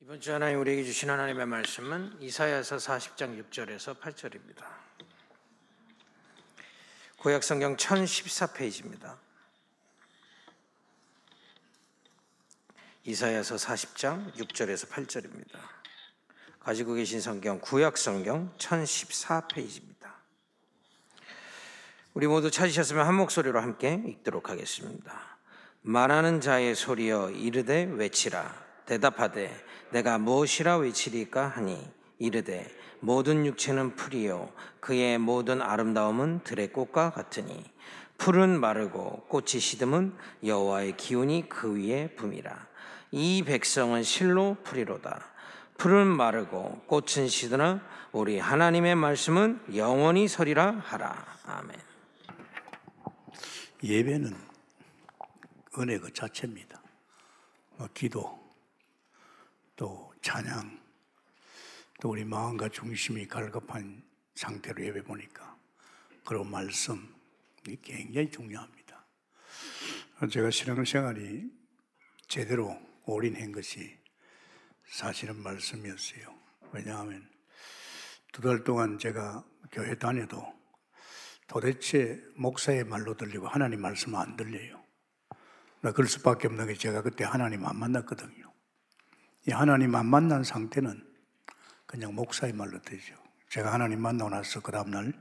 이번 주 하나님 우리에게 주신 하나님의 말씀은 이사야서 40장 6절에서 8절입니다. 구약 성경 1014페이지입니다. 이사야서 40장 6절에서 8절입니다. 가지고 계신 성경 구약 성경 1014페이지입니다. 우리 모두 찾으셨으면 한 목소리로 함께 읽도록 하겠습니다. 말하는 자의 소리여 이르되 외치라 대답하되 내가 무엇이라 외치리까 하니? 이르되 모든 육체는 풀이요. 그의 모든 아름다움은 들의 꽃과 같으니. 풀은 마르고 꽃이 시듬은 여호와의 기운이 그 위에 붐이라. 이 백성은 실로 풀이로다. 풀은 마르고 꽃은 시드나 우리 하나님의 말씀은 영원히 서리라 하라. 아멘. 예배는 은혜 그 자체입니다. 뭐 기도, 또 찬양, 또 우리 마음과 중심이 갈급한 상태로 예배 보니까 그런 말씀 굉장히 중요합니다. 제가 신앙생활이 제대로 올인한 것이 사실은 말씀이었어요. 왜냐하면 두 달 동안 제가 교회 다녀도 도대체 목사의 말로 들리고 하나님 말씀 안 들려요. 나 그럴 수밖에 없는 게 제가 그때 하나님 안 만났거든요. 이 하나님 안 만난 상태는 그냥 목사의 말로 들죠. 제가 하나님 만나고 나서 그 다음날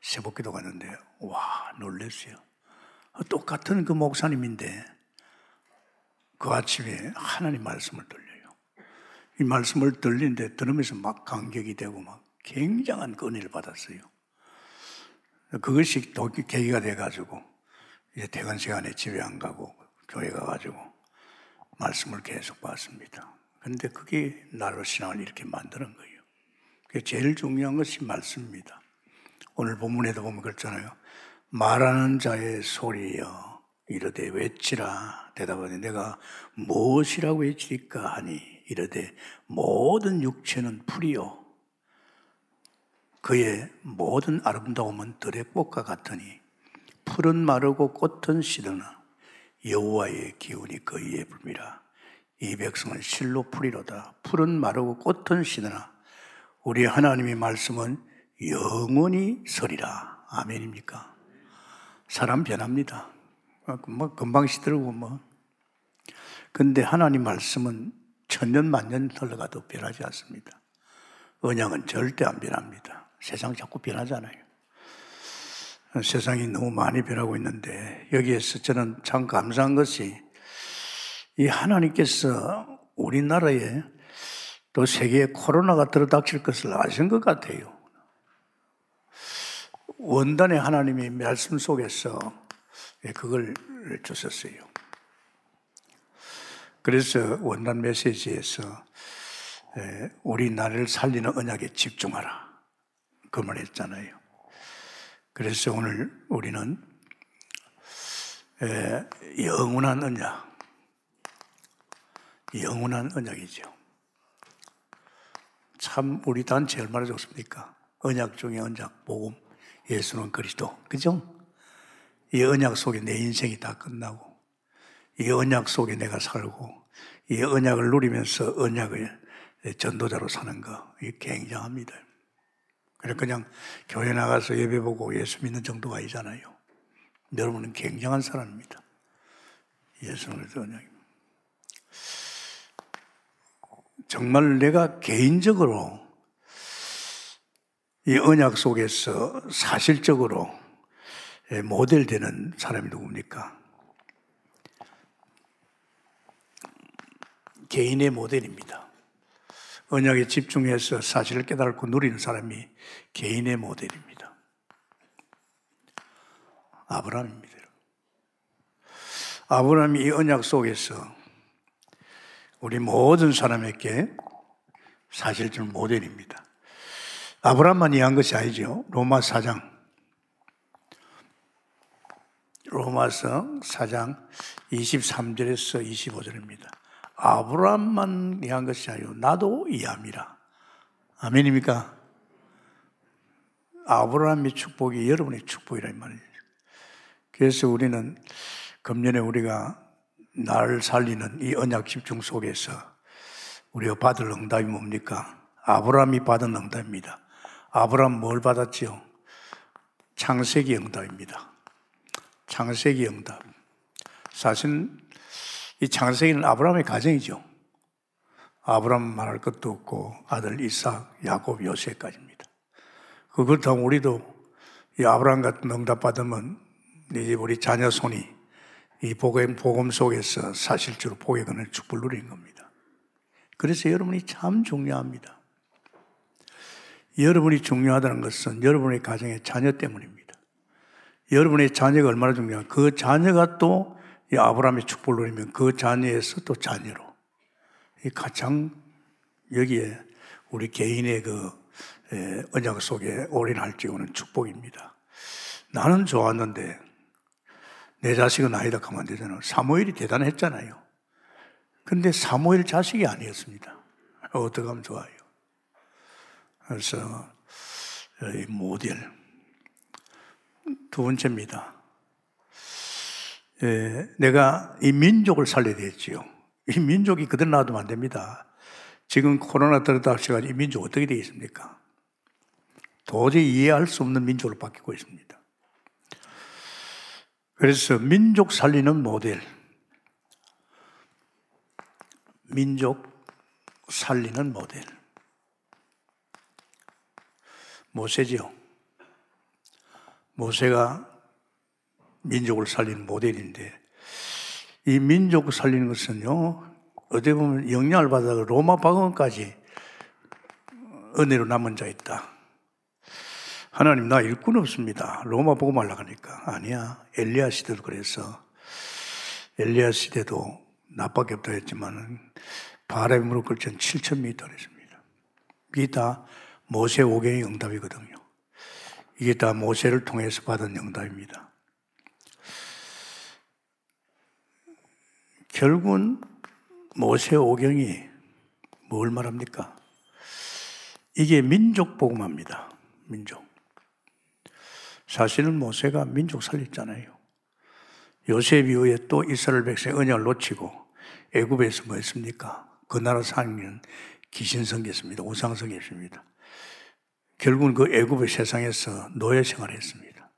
새벽기도 갔는데 와 놀랬어요. 똑같은 그 목사님인데 그 아침에 하나님 말씀을 들려요. 이 말씀을 들리는데 들으면서 막 감격이 되고 막 굉장한 은혜를 받았어요. 그것이 또 계기가 돼가지고 이제 퇴근 시간에 집에 안 가고 교회 가가지고 말씀을 계속 봤습니다. 근데 그게 나로 신앙을 이렇게 만드는 거예요. 제일 중요한 것이 말씀입니다. 오늘 본문에도 보면 그렇잖아요. 말하는 자의 소리여 이르되 외치라 대답하니 내가 무엇이라고 외치리까 하니 이르되 모든 육체는 풀이요 그의 모든 아름다움은 들의 꽃과 같으니 풀은 마르고 꽃은 시드나 여호와의 기운이 그 위에 불미라 이 백성은 실로 풀이로다 풀은 마르고 꽃은 시드나 우리 하나님의 말씀은 영원히 서리라. 아멘입니까? 사람 변합니다. 뭐 금방 시들고 뭐. 근데 하나님 말씀은 천년 만년 흘러가도 변하지 않습니다. 언약은 절대 안 변합니다. 세상 자꾸 변하잖아요. 세상이 너무 많이 변하고 있는데 여기에서 저는 참 감사한 것이 이 하나님께서 우리나라에 또 세계에 코로나가 들어닥칠 것을 아신 것 같아요. 원단의 하나님의 말씀 속에서 그걸 주셨어요. 그래서 원단 메시지에서 우리 나라를 살리는 언약에 집중하라. 그 말 했잖아요. 그래서 오늘 우리는 영원한 언약, 영원한 언약이죠. 참 우리 단체 얼마나 좋습니까? 언약 중에 언약, 복음, 예수는 그리스도, 그죠? 이 언약 속에 내 인생이 다 끝나고, 이 언약 속에 내가 살고, 이 언약을 누리면서 언약을 전도자로 사는 거, 이게 굉장합니다. 그냥 교회 나가서 예배 보고 예수 믿는 정도가 아니잖아요. 여러분은 굉장한 사람입니다. 예수는 언약입니다. 정말 내가 개인적으로 이 언약 속에서 사실적으로 모델되는 사람이 누굽니까? 개인의 모델입니다. 언약에 집중해서 사실을 깨닫고 누리는 사람이 개인의 모델입니다. 아브라함입니다. 아브라함이 이 언약 속에서 우리 모든 사람에게 사실적 모델입니다. 아브라함만 이해한 것이 아니죠. 로마 4장. 로마서 4장 23절에서 25절입니다. 아브라함만 이해한 것이 아니고 나도 이해합니다. 아멘입니까? 아브라함의 축복이 여러분의 축복이란 말이에요. 그래서 우리는 금년에 우리가 나를 살리는 이 언약 집중 속에서 우리가 받을 응답이 뭡니까? 아브라함이 받은 응답입니다. 아브라함 뭘 받았지요? 창세기 응답입니다. 창세기 응답. 사실 이 창세기는 아브라함의 가정이죠. 아브라함 말할 것도 없고 아들 이삭, 야곱, 요셉까지입니다. 그 그렇다면 우리도 이 아브라함 같은 응답 받으면 이제 우리 자녀 손이 이 복음, 복음 속에서 사실적으로 복의 근을 축복을 누린 겁니다. 그래서 여러분이 참 중요합니다. 여러분이 중요하다는 것은 여러분의 가정의 자녀 때문입니다. 여러분의 자녀가 얼마나 중요한 그 자녀가 또 아브라함의 축복을 누리면 그 자녀에서 또 자녀로 이 가장 여기에 우리 개인의 그 언약 속에 올인할지 오는 축복입니다. 나는 좋았는데 내 자식은 아니다 하면 안 되잖아요. 사모엘이 대단했잖아요. 근데 사모엘 자식이 아니었습니다. 어떻게 하면 좋아요? 그래서 이 모델 두 번째입니다. 예, 내가 이 민족을 살려야 되지요. 이 민족이 그대로 놔두면 안 됩니다. 지금 코로나 들었다 이 민족 어떻게 되어 있습니까? 도저히 이해할 수 없는 민족으로 바뀌고 있습니다. 그래서 민족 살리는 모델, 민족 살리는 모델. 모세지요. 모세가 민족을 살리는 모델인데 이 민족 살리는 것은요 어디 보면 영향을 받아 로마 박원까지 은혜로 남은 자 있다. 하나님 나 일꾼 없습니다. 로마 보고 말라가니까 아니야 엘리야 시대도 그래서 엘리야 시대도 나밖에 없다 했지만은 바람이 무릎 꿇전 7천 미터 했습니다. 이게 다 모세 오경의 응답이거든요. 이게 다 모세를 통해서 받은 응답입니다. 결국은 모세 오경이 뭘 말합니까? 이게 민족 복음합니다. 민족. 사실은 모세가 민족 살렸잖아요. 요셉 이후에 또 이스라엘 백성 언약을 놓치고 애굽에서 뭐 했습니까? 그 나라 상인은 귀신 성겼습니다. 우상 성겼습니다. 결국은 그 애굽의 세상에서 노예 생활을 했습니다.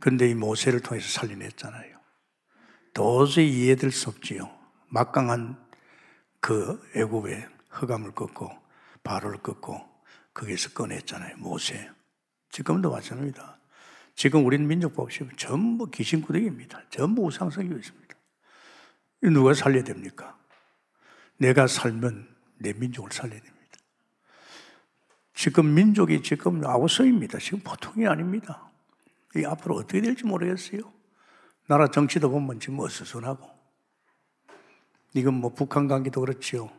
그런데 이 모세를 통해서 살려냈잖아요. 도저히 이해될 수 없지요. 막강한 그 애굽의 흑암을 꺾고 바로를 꺾고 거기서 꺼냈잖아요. 모세. 지금도 마찬가지입니다. 지금 우리는 민족 보시면 전부 귀신구덩입니다. 전부 우상성이 있습니다. 누가 살려야 됩니까? 내가 살면 내 민족을 살려야 됩니다. 지금 민족이 지금 아우성입니다. 지금 보통이 아닙니다. 이 앞으로 어떻게 될지 모르겠어요. 나라 정치도 보면 지금 어수선하고. 이건 뭐 북한 관계도 그렇지요.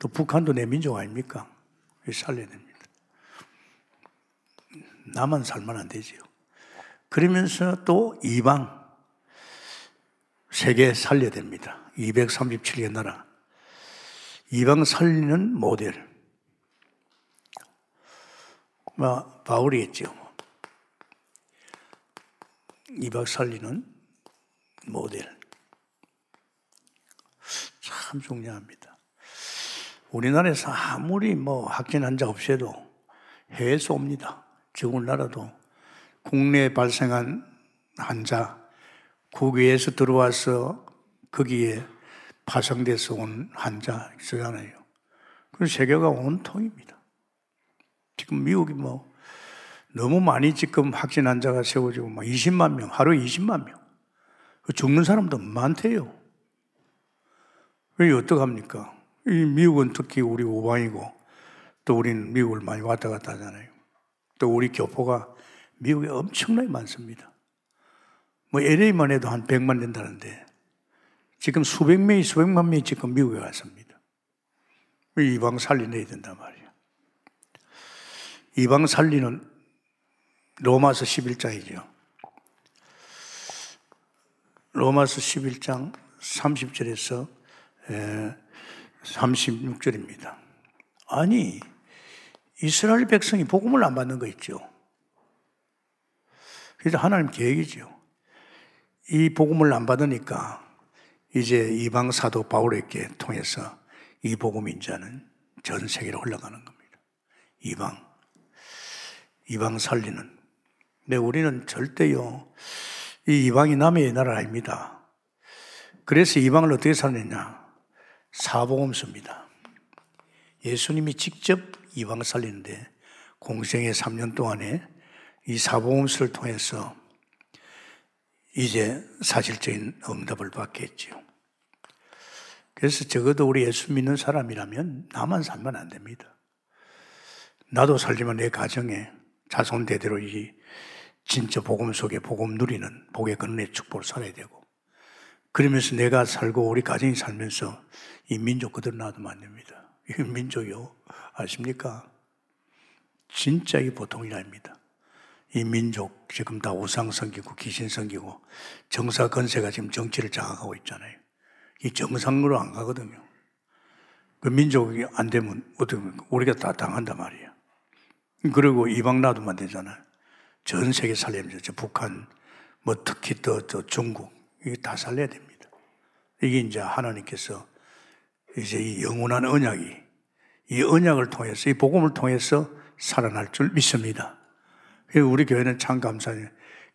또 북한도 내 민족 아닙니까? 살려야 됩니다. 나만 살면 안 되지요. 그러면서 또 이방, 세계 살려야 됩니다. 237개 나라. 이방 살리는 모델. 뭐, 바울이 했죠. 이방 살리는 모델. 참 중요합니다. 우리나라에서 아무리 뭐 확진 환자 없어도 해외에서 옵니다. 지금 우리나라도 국내에 발생한 환자, 국외에서 들어와서 거기에 파생돼서 온 환자 있잖아요. 그 세계가 온통입니다. 지금 미국이 뭐 너무 많이 지금 확진 환자가 세워지고 막 20만 명, 하루 20만 명. 그 죽는 사람도 많대요. 왜 어떡합니까? 이 미국은 특히 우리 우방이고 또 우리는 미국을 많이 왔다 갔다 하잖아요. 또 우리 교포가 미국에 엄청나게 많습니다. 뭐 LA만 해도 한 100만 된다는데 지금 수백 명이 수백만 명이 지금 미국에 왔습니다. 이방 살리내야 된단 말이에요. 이방 살리는 로마서 11장이죠. 로마서 11장 30절에서 36절입니다. 아니, 이스라엘 백성이 복음을 안 받는 거 있죠. 그래서 하나님 계획이죠. 이 복음을 안 받으니까 이제 이방 사도 바울에게 통해서 이 복음 인자는 전 세계로 흘러가는 겁니다. 이방, 이방 살리는. 근데 우리는 절대요, 이 이방이 남의 나라 아닙니다. 그래서 이방을 어떻게 살리냐? 사복음서입니다. 예수님이 직접 이방을 살리는데 공생의 3년 동안에 이 사복음서를 통해서 이제 사실적인 응답을 받겠지요. 그래서 적어도 우리 예수 믿는 사람이라면 나만 살면 안 됩니다. 나도 살지만 내 가정에 자손 대대로 이 진짜 복음 속에 복음 누리는 복의 근원의 축복을 살아야 되고 그러면서 내가 살고 우리 가정이 살면서 이 민족 그대로 놔두면 안 됩니다. 이 민족이요. 아십니까? 진짜 이 보통이 아닙니다. 이 민족 지금 다 우상 섬기고 귀신 섬기고 정사 건세가 지금 정치를 장악하고 있잖아요. 이 정상으로 안 가거든요. 그 민족이 안 되면 어떻게 우리가 다 당한단 말이에요. 그리고 이방 놔두면 되잖아요. 전 세계 살려면서 저 북한 뭐 특히 또저 중국 이게 다 살려야 됩니다. 이게 이제 하나님께서 이제 이 영원한 언약이 이 언약을 통해서 이 복음을 통해서 살아날 줄 믿습니다. 우리 교회는 참 감사해요.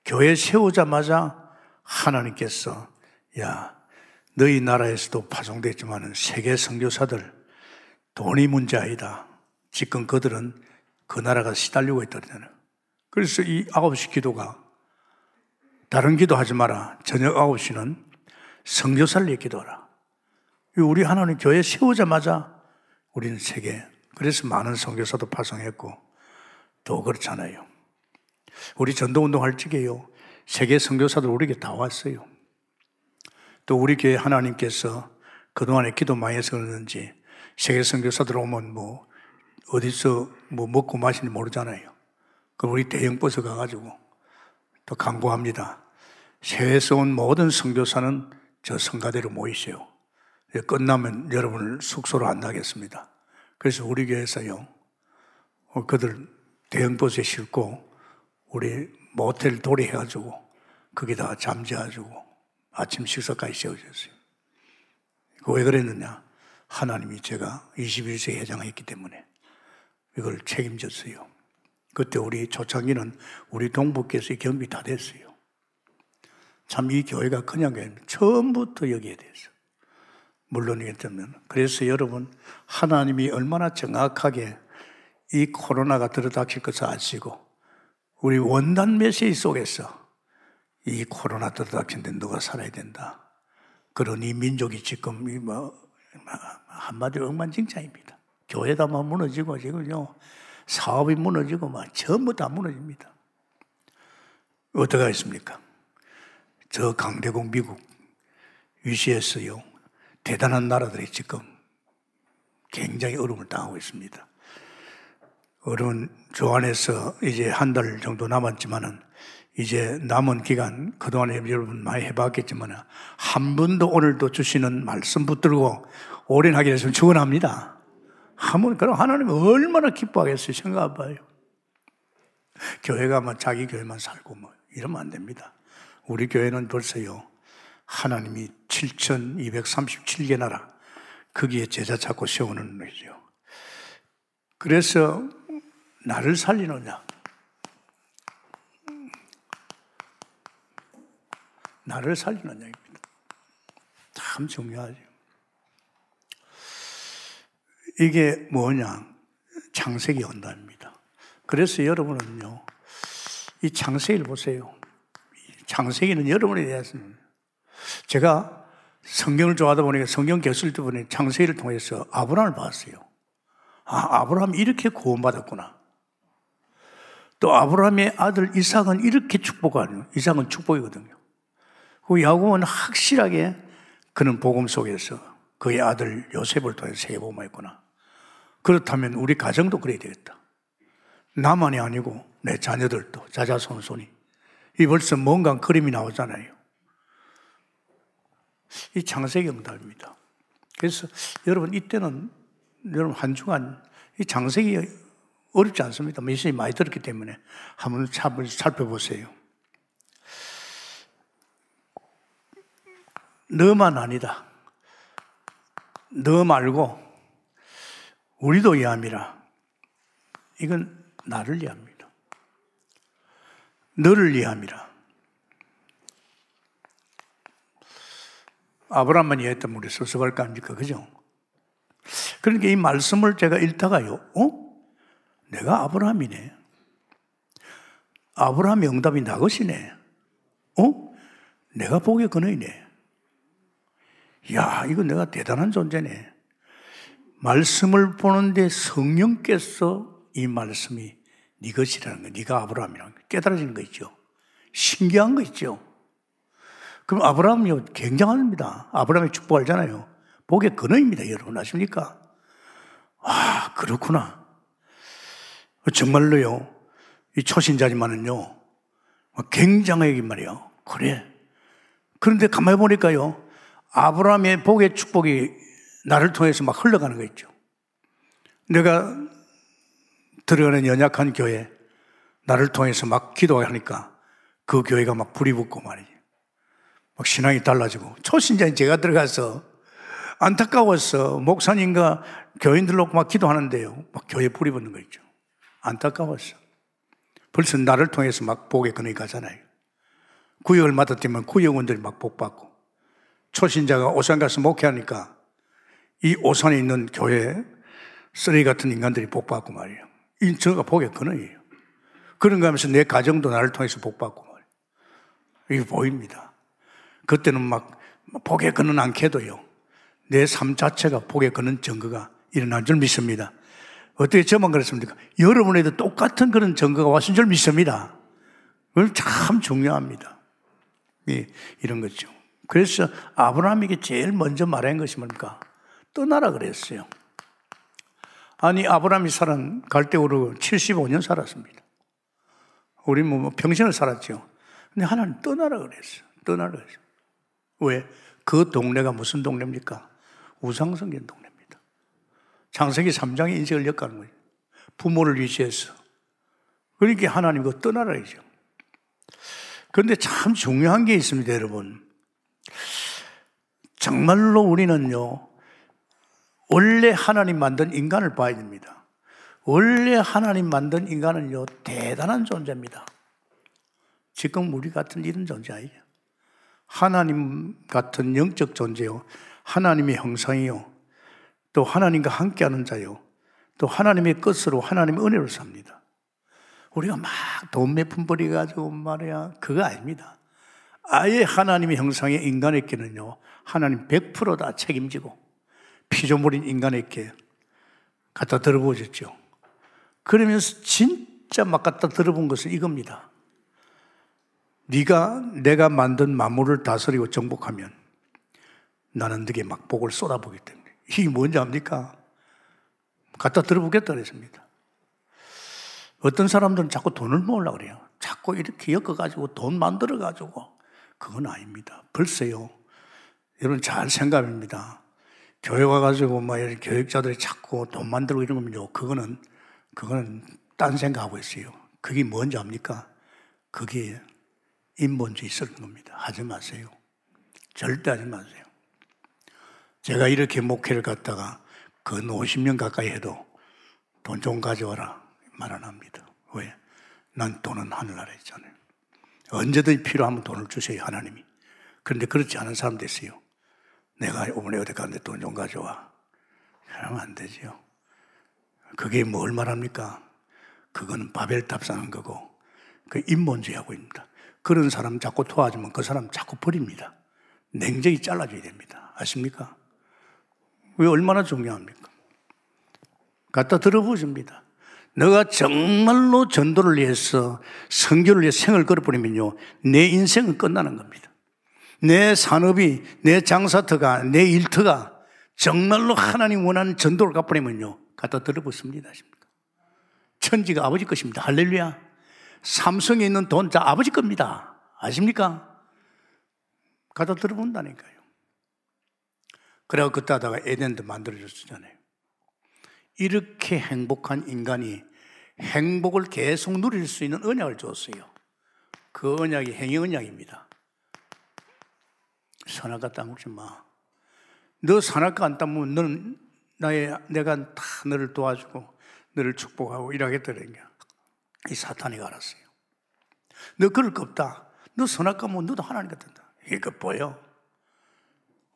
교회 세우자마자 하나님께서 야 너희 나라에서도 파송됐지만 세계 선교사들 돈이 문제 아니다. 지금 그들은 그 나라가 시달리고 있다잖아요. 그래서 이 아홉 시 기도가 다른 기도하지 마라. 저녁 아홉 시는 성교사를 위해 기도하라. 우리 하나님 교회 세우자마자 우리는 세계 그래서 많은 성교사도 파송했고 또 그렇잖아요. 우리 전도운동 할 적에요. 세계 선교사들 우리에게 다 왔어요. 또 우리 교회 하나님께서 그동안에 기도 많이 해서 그러는지 세계 선교사들 오면 뭐 어디서 뭐 먹고 마시는지 모르잖아요. 그럼 우리 대형 버스 가가지고 또 강구합니다. 해외에서 온 모든 선교사는 저 성가대로 모이세요. 끝나면 여러분을 숙소로 안 나겠습니다. 그래서 우리 교회에서요, 어, 그들 대형 버스에 싣고 우리 모텔 도리 해가지고 거기다가 잠재가지고 아침 식사까지 세워졌어요. 왜 그랬느냐? 하나님이 제가 21세 회장했기 때문에 이걸 책임졌어요. 그때 우리 초창기는 우리 동북께서 경비 다 됐어요. 참 이 교회가 그냥 처음부터 여기에 대해서. 물론 이겠다면 그래서 여러분 하나님이 얼마나 정확하게 이 코로나가 들어닥칠 것을 아시고 우리 원단 메시지 속에서 이 코로나 들어닥친데 누가 살아야 된다. 이 민족이 지금 뭐 한마디로 엉망진창입니다. 교회가 막 무너지고 지금요 사업이 무너지고 막 전부 다 무너집니다. 어떻게 하겠습니까? 저 강대국 미국 위시에서요 대단한 나라들이 지금 굉장히 어려움을 당하고 있습니다. 어려운 조안에서 이제 한 달 정도 남았지만은 이제 남은 기간 그동안에 여러분 많이 해봤겠지만 한 번도 오늘도 주시는 말씀 붙들고 올인하게 됐으면 축원합니다. 한번 그럼 하나님 얼마나 기뻐하겠어요 생각해봐요. 교회가 뭐 자기 교회만 살고 뭐 이러면 안 됩니다. 우리 교회는 벌써요 하나님이 7,237개 나라 거기에 제자 찾고 세우는 거죠. 그래서 나를 살리느냐? 나를 살리느냐 입니다. 참 중요하죠. 이게 뭐냐? 창세기 연단입니다. 그래서 여러분은요, 이 창세기를 보세요. 창세기는 여러분에 대해서는 제가 성경을 좋아하다 보니까 성경 교수를 보니 창세기를 통해서 아브라함을 봤어요. 아, 아브라함이 이렇게 구원받았구나. 또 아브라함의 아들 이삭은 이렇게 축복하는 이삭은 축복이거든요. 그 야곱은 확실하게 그는 복음 속에서 그의 아들 요셉을 통해 세복음했구나. 그렇다면 우리 가정도 그래야 되겠다. 나만이 아니고 내 자녀들도 자자손손이 이 벌써 뭔가 그림이 나오잖아요. 이 창세기 응답입니다. 그래서 여러분 이때는 여러분 한 주간 이 장세기 어렵지 않습니다. 메시지 많이 들었기 때문에 한번 살펴보세요. 너만 아니다. 너 말고 우리도 이해함이라. 이건 나를 이해합니다. 너를 이해함이라. 아브라함만 이해했다면 우리 섭섭할 거 아닙니까? 그죠? 그러니까 이 말씀을 제가 읽다가요, 어? 내가 아브라함이네. 아브라함의 응답이 나 것이네. 어? 내가 복의 근원이네. 야, 이거 내가 대단한 존재네. 말씀을 보는데 성령께서 이 말씀이 네 것이라는 거, 네가 아브라함이라는 거 깨달아지는 거 있죠. 신기한 거 있죠. 그럼 아브라함이 굉장합니다. 아브라함의 축복 알잖아요. 복의 근원입니다, 여러분 아십니까? 아, 그렇구나. 정말로요. 이 초신자지만은요. 굉장하게 말이에요. 그래. 그런데 가만히 보니까요. 아브라함의 복의 축복이 나를 통해서 막 흘러가는 거 있죠. 내가 들어가는 연약한 교회, 나를 통해서 막 기도하니까 그 교회가 막 불이 붙고 말이지. 막 신앙이 달라지고. 초신자인 제가 들어가서 안타까워서 목사님과 교인들로 막 기도하는데요. 막 교회 불이 붙는 거 있죠. 안타까웠어. 벌써 나를 통해서 막 복의 근원이 가잖아요. 구역을 맡았더면 구역원들이 막 복받고 초신자가 오산 가서 목회하니까 이 오산에 있는 교회 쓰레기 같은 인간들이 복받고 말이에요. 이 저가 복의 근원이에요. 그런가 하면서 내 가정도 나를 통해서 복받고 말이에요. 이게 보입니다. 그때는 막 복의 근원 않게도요. 내 삶 자체가 복의 근원 증거가 일어난 줄 믿습니다. 어떻게 저만 그랬습니까? 여러분에도 똑같은 그런 증거가 왔은 줄 믿습니다. 그건 참 중요합니다. 예, 이런 거죠. 그래서 아브라함에게 제일 먼저 말한 것이 뭡니까? 떠나라 그랬어요. 아니, 아브라함이 살은 갈대우르 75년 살았습니다. 우리 뭐, 뭐 평생을 살았죠. 근데 하나님 떠나라 그랬어요. 떠나라 그랬어요. 왜? 그 동네가 무슨 동네입니까? 우상성인 동네. 창세기 3장의 인생을 엮가는 거예요. 부모를 위시해서. 그러니까 하나님 그 떠나라 이죠. 그런데 참 중요한 게 있습니다, 여러분. 정말로 우리는요, 원래 하나님 만든 인간을 봐야 됩니다. 원래 하나님 만든 인간은요, 대단한 존재입니다. 지금 우리 같은 이런 존재 아니에요. 하나님 같은 영적 존재요. 하나님의 형상이요. 또 하나님과 함께하는 자요. 또 하나님의 것으로 하나님의 은혜로 삽니다. 우리가 막돈몇푼 버려가지고 말이야. 그거 아닙니다. 아예 하나님의 형상의 인간에게는요, 하나님 100%다 책임지고, 피조물인 인간에게 갖다 들어보셨죠. 그러면서 진짜 막 갖다 들어본 것은 이겁니다. 네가 내가 만든 만물을 다스리고 정복하면 나는 네게 막 복을 쏟아보기 때문에 이게 뭔지 압니까? 갖다 들어보겠다 그랬습니다. 어떤 사람들은 자꾸 돈을 모으려고 그래요. 자꾸 이렇게 엮어가지고 돈 만들어가지고. 그건 아닙니다. 벌써요. 여러분 잘 생각합니다. 교회 와가지고 막 이런 교육자들이 자꾸 돈 만들고 이런 거면요. 그거는, 그거는 딴 생각하고 있어요. 그게 뭔지 압니까? 그게 인본주의 쓰는 겁니다. 하지 마세요. 절대 하지 마세요. 제가 이렇게 목회를 갖다가 근 50년 가까이 해도 돈 좀 가져와라. 말 안 합니다. 왜? 난 돈은 하늘나라에 있잖아요. 언제든지 필요하면 돈을 주세요, 하나님이. 그런데 그렇지 않은 사람도 있어요. 내가 이번에 어디 가는데 돈 좀 가져와. 그러면 안 되지요. 그게 뭘 말합니까? 그거는 바벨 탑상한 거고, 그 인본주의하고 있습니다. 그런 사람 자꾸 도와주면 그 사람 자꾸 버립니다. 냉정히 잘라줘야 됩니다. 아십니까? 왜 얼마나 중요합니까? 갖다 들어보십니다. 너가 정말로 전도를 위해서 성교를 위해 생을 걸어버리면요. 내 인생은 끝나는 겁니다. 내 산업이, 내 장사터가, 내 일터가 정말로 하나님 원하는 전도를 갚버리면요. 갖다 들어보습니다. 아십니까? 천지가 아버지 것입니다. 할렐루야. 삼성에 있는 돈 다 아버지 겁니다. 아십니까? 갖다 들어본다니까요. 그래가 그때 하다가 에덴도 만들어졌잖아요. 이렇게 행복한 인간이 행복을 계속 누릴 수 있는 언약을 줬어요. 그 언약이 행위 언약입니다. 선악과 따먹지 마. 너 선악과 안 따먹으면 너는 나의 내가 다 너를 도와주고 너를 축복하고 일하겠다는 게이 사탄이가 알았어요. 너 그럴 거 없다. 너 선악과면 너도 하나님과 된다. 이거 보여?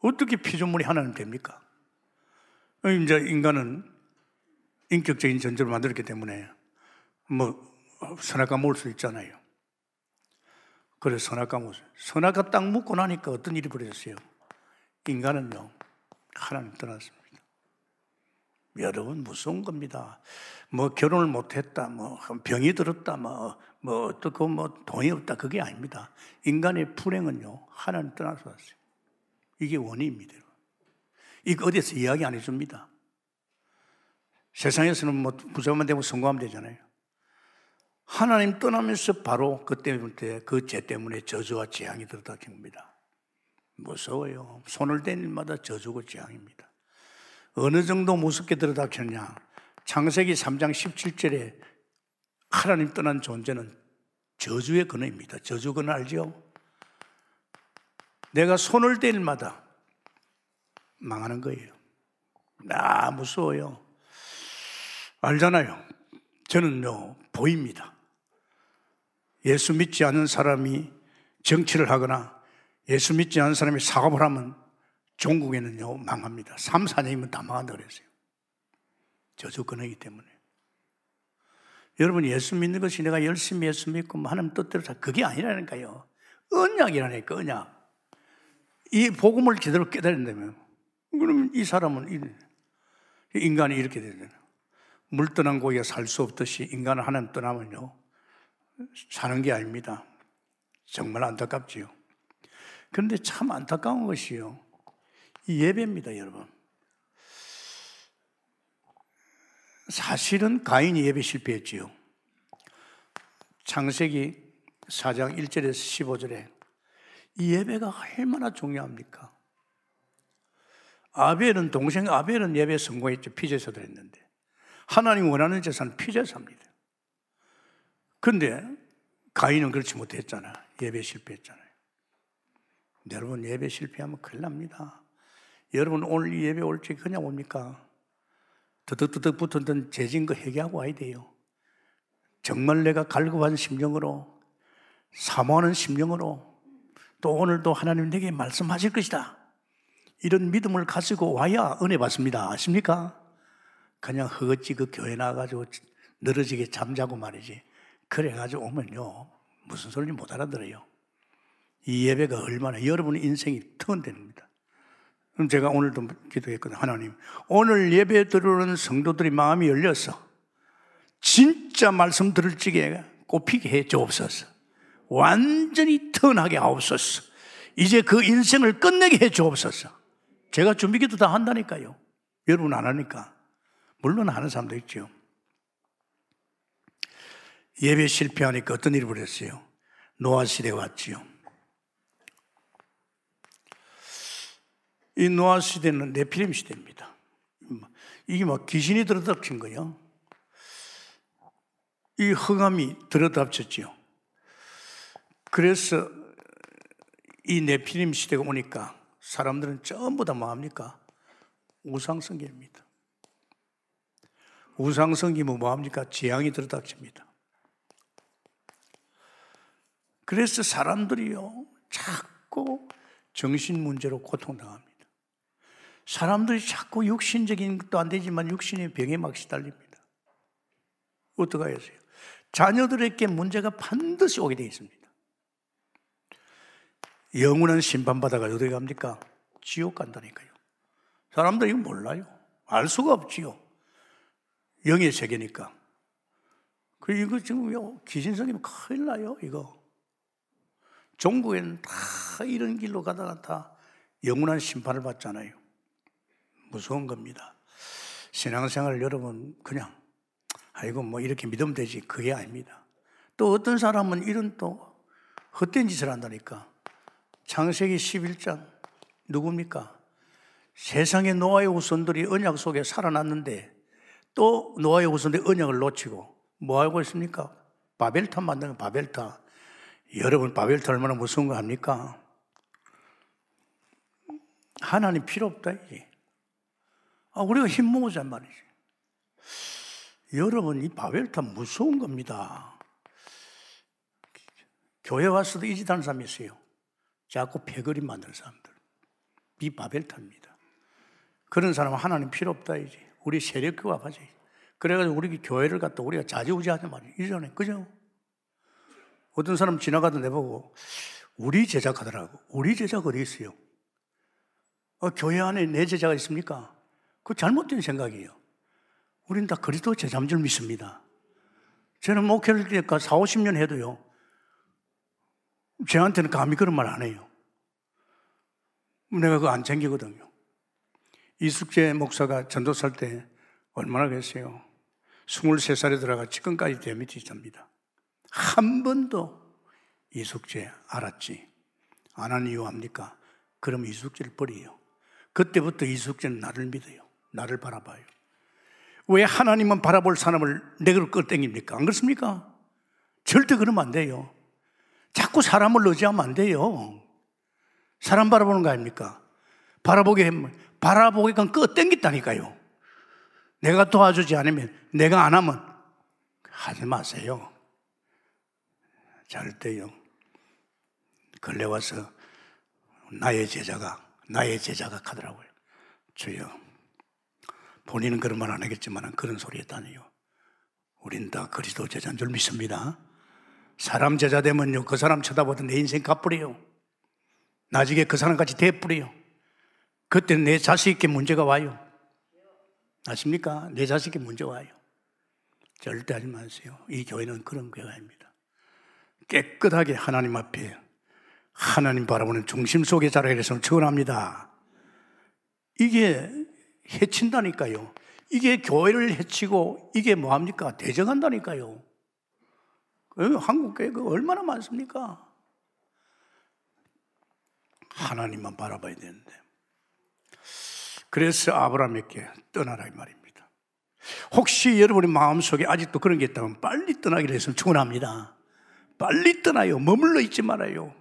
어떻게 피조물이 하나님 됩니까? 이제 인간은 인격적인 존재를 만들었기 때문에 뭐 선악과 먹을 수 있잖아요. 그래서 선악과 먹 선악과 딱 먹고 나니까 어떤 일이 벌어졌어요? 인간은요 하나님 떠났습니다. 여러분 무서운 겁니다. 뭐 결혼을 못했다, 뭐 병이 들었다, 뭐, 뭐 어떻고 뭐 돈이 없다 그게 아닙니다. 인간의 불행은요 하나님 떠나서 왔어요. 이게 원인입니다. 이거 어디서 이야기 안 해줍니다. 세상에서는 뭐 부자만 되면 성공하면 되잖아요. 하나님 떠나면서 바로 그때부터 그죄 때문에 저주와 재앙이 들어닥친 겁니다. 무서워요. 손을 댄 일마다 저주고 재앙입니다. 어느 정도 무섭게 들어닥쳤냐? 창세기 3장 17절에 하나님 떠난 존재는 저주의 근원입니다. 저주 근원 알죠? 내가 손을 댈 일마다 망하는 거예요. 나 무서워요. 알잖아요. 저는요, 보입니다. 예수 믿지 않는 사람이 정치를 하거나 예수 믿지 않는 사람이 사업을 하면 종국에는요, 망합니다. 3, 4년이면 다 망한다 그랬어요. 저주 근이기 때문에. 여러분, 예수 믿는 것이 내가 열심히 예수 믿고 뭐 하나님 뜻대로 다 그게 아니라니까요. 언약이라니까, 언약. 이 복음을 제대로 깨달은다면, 그러면 이 사람은, 인간이 이렇게 되잖아요. 물 떠난 고기가 살수 없듯이 인간은 하나님 떠나면요. 사는 게 아닙니다. 정말 안타깝지요. 그런데 참 안타까운 것이요. 이 예배입니다, 여러분. 사실은 가인이 예배 실패했지요. 창세기 4장 1절에서 15절에 이 예배가 얼마나 중요합니까? 아벨은 동생 아벨은 예배 성공했죠. 피제사 드렸는데 하나님 원하는 제사는 피제사입니다. 근데 가인은 그렇지 못했잖아. 예배 실패했잖아요. 여러분 예배 실패하면 큰일 납니다. 여러분 오늘 예배 올지 그냥 옵니까? 드득드득 붙었던 재진 거 회개하고 와야 돼요. 정말 내가 갈급한 심령으로 사모하는 심령으로 또 오늘도 하나님 내게 말씀하실 것이다. 이런 믿음을 가지고 와야 은혜 받습니다. 아십니까? 그냥 허겁지 그 교회 나가지고 늘어지게 잠자고 말이지. 그래가지고 오면요. 무슨 소리인지 못 알아들어요. 이 예배가 얼마나 여러분의 인생이 턴됩니다. 그럼 제가 오늘도 기도했거든요. 하나님, 오늘 예배 들어오는 성도들이 마음이 열려서 진짜 말씀 들을 적에 꼽히게 해 주옵소서. 완전히 턴하게 하옵소서. 이제 그 인생을 끝내게 해 주옵소서. 제가 준비 기도 다 한다니까요. 여러분 안 하니까. 물론 하는 사람도 있죠. 예배 실패하니까 어떤 일이 벌었어요? 노아 시대가 왔지요. 이 노아 시대는 네피림 시대입니다. 이게 막 귀신이 들어닥친 거예요. 이 흑암이 들어닥쳤지요. 그래서 이 네피림 시대가 오니까 사람들은 전부 다 뭐합니까? 우상성계입니다. 우상성기면 뭐합니까? 재앙이 들어닥칩니다. 그래서 사람들이요, 자꾸 정신 문제로 고통당합니다. 사람들이 자꾸 육신적인 것도 안 되지만 육신의 병에 막 시달립니다. 어떻게 하세요? 자녀들에게 문제가 반드시 오게 되어 있습니다. 영원한 심판받아가 어디 갑니까? 지옥 간다니까요. 사람들이 몰라요. 알 수가 없지요. 영의 세계니까. 그 이거 지금 귀신성이면 큰일 나요, 이거. 종국에는 다 이런 길로 가다가 다 영원한 심판을 받잖아요. 무서운 겁니다. 신앙생활 여러분 그냥 아이고 뭐 이렇게 믿으면 되지 그게 아닙니다. 또 어떤 사람은 이런 또 헛된 짓을 한다니까. 창세기 11장 누굽니까? 세상의 노아의 후손들이 언약 속에 살아났는데 또 노아의 후손들이 언약을 놓치고 뭐 하고 있습니까? 바벨탑 만드는 바벨탑. 여러분 바벨탑 얼마나 무서운 거 압니까? 하나님 필요 없다 이게. 아, 우리가 힘 모으자 말이지. 여러분, 이 바벨탑 무서운 겁니다. 교회 와서도 이 짓 하는 사람이 있어요. 자꾸 패거리 만드는 사람들. 이 바벨탑입니다. 그런 사람은 하나님 필요 없다, 이제. 우리 세력교가 가지. 그래가지고 우리 교회를 갖다 우리가 자지우지하자 말이에요. 이전에. 그죠? 어떤 사람 지나가다 내보고, 우리 제작 하더라고. 우리 제작 어디 있어요? 어, 교회 안에 내 제자가 있습니까? 그 잘못된 생각이에요. 우리는 다 그리스도 제자인 줄 믿습니다. 저는 목회를 그러니까 4, 50년 해도요. 저한테는 감히 그런 말 안 해요. 내가 그거 안 챙기거든요. 이숙재 목사가 전도살 때 얼마나 그랬어요. 23살에 들어가 지금까지 데미지 있습니다. 한 번도 이숙재 알았지. 안한 이유 압니까? 그럼 이숙재를 버려요. 그때부터 이숙재는 나를 믿어요. 나를 바라봐요. 왜 하나님은 바라볼 사람을 내게로 끌땡깁니까? 안 그렇습니까? 절대 그러면 안 돼요. 자꾸 사람을 의지하면 안 돼요. 사람 바라보는 거 아닙니까? 바라보게 하면, 바라보기가 끌땡겼다니까요. 내가 도와주지 않으면, 내가 안 하면, 하지 마세요. 절대요. 걸려 와서 나의 제자가 나의 제자가 하더라고요. 주여 본인은 그런 말 안 하겠지만 그런 소리 했다니요. 우린 다 그리스도 제자인 줄 믿습니다. 사람 제자 되면요 그 사람 쳐다보던 내 인생 갚으래요. 나중에 그 사람같이 돼버려요. 그때 내 자식에게 문제가 와요. 아십니까? 내 자식에게 문제 와요. 절대 하지 마세요. 이 교회는 그런 교회입니다. 깨끗하게 하나님 앞에 하나님 바라보는 중심 속에 자라게 돼서 축원합니다. 이게 해친다니까요. 이게 교회를 해치고 이게 뭐합니까? 대적한다니까요. 한국 교회가 얼마나 많습니까? 하나님만 바라봐야 되는데. 그래서 아브라함에게 떠나라 이 말입니다. 혹시 여러분의 마음속에 아직도 그런 게 있다면 빨리 떠나기로 했으면 축원합니다. 빨리 떠나요. 머물러 있지 말아요.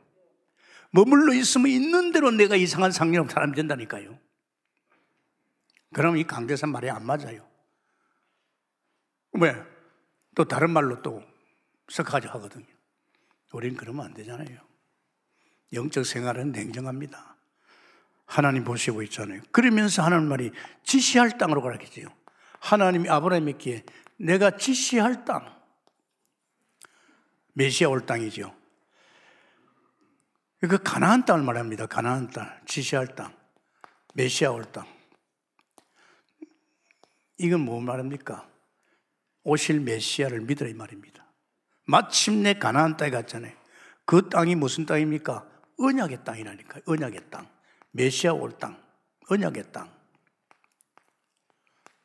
머물러 있으면 있는 대로 내가 이상한 상념 사람이 된다니까요. 그럼 이 강대산 말이 안 맞아요. 왜? 또 다른 말로 또 섞어가지고 하거든요. 우리는 그러면 안 되잖아요. 영적 생활은 냉정합니다. 하나님 보시고 있잖아요. 그러면서 하는 말이 지시할 땅으로 가라겠지요. 하나님이 아브라함에게 내가 지시할 땅, 메시아 올 땅이죠. 그 가나안 땅을 말합니다. 가나안 땅, 지시할 땅, 메시아 올 땅. 이건 뭐 말입니까? 오실 메시아를 믿으라 이 말입니다. 마침내 가나안 땅에 갔잖아요. 그 땅이 무슨 땅입니까? 언약의 땅이라니까. 언약의 땅. 메시아 올 땅. 언약의 땅.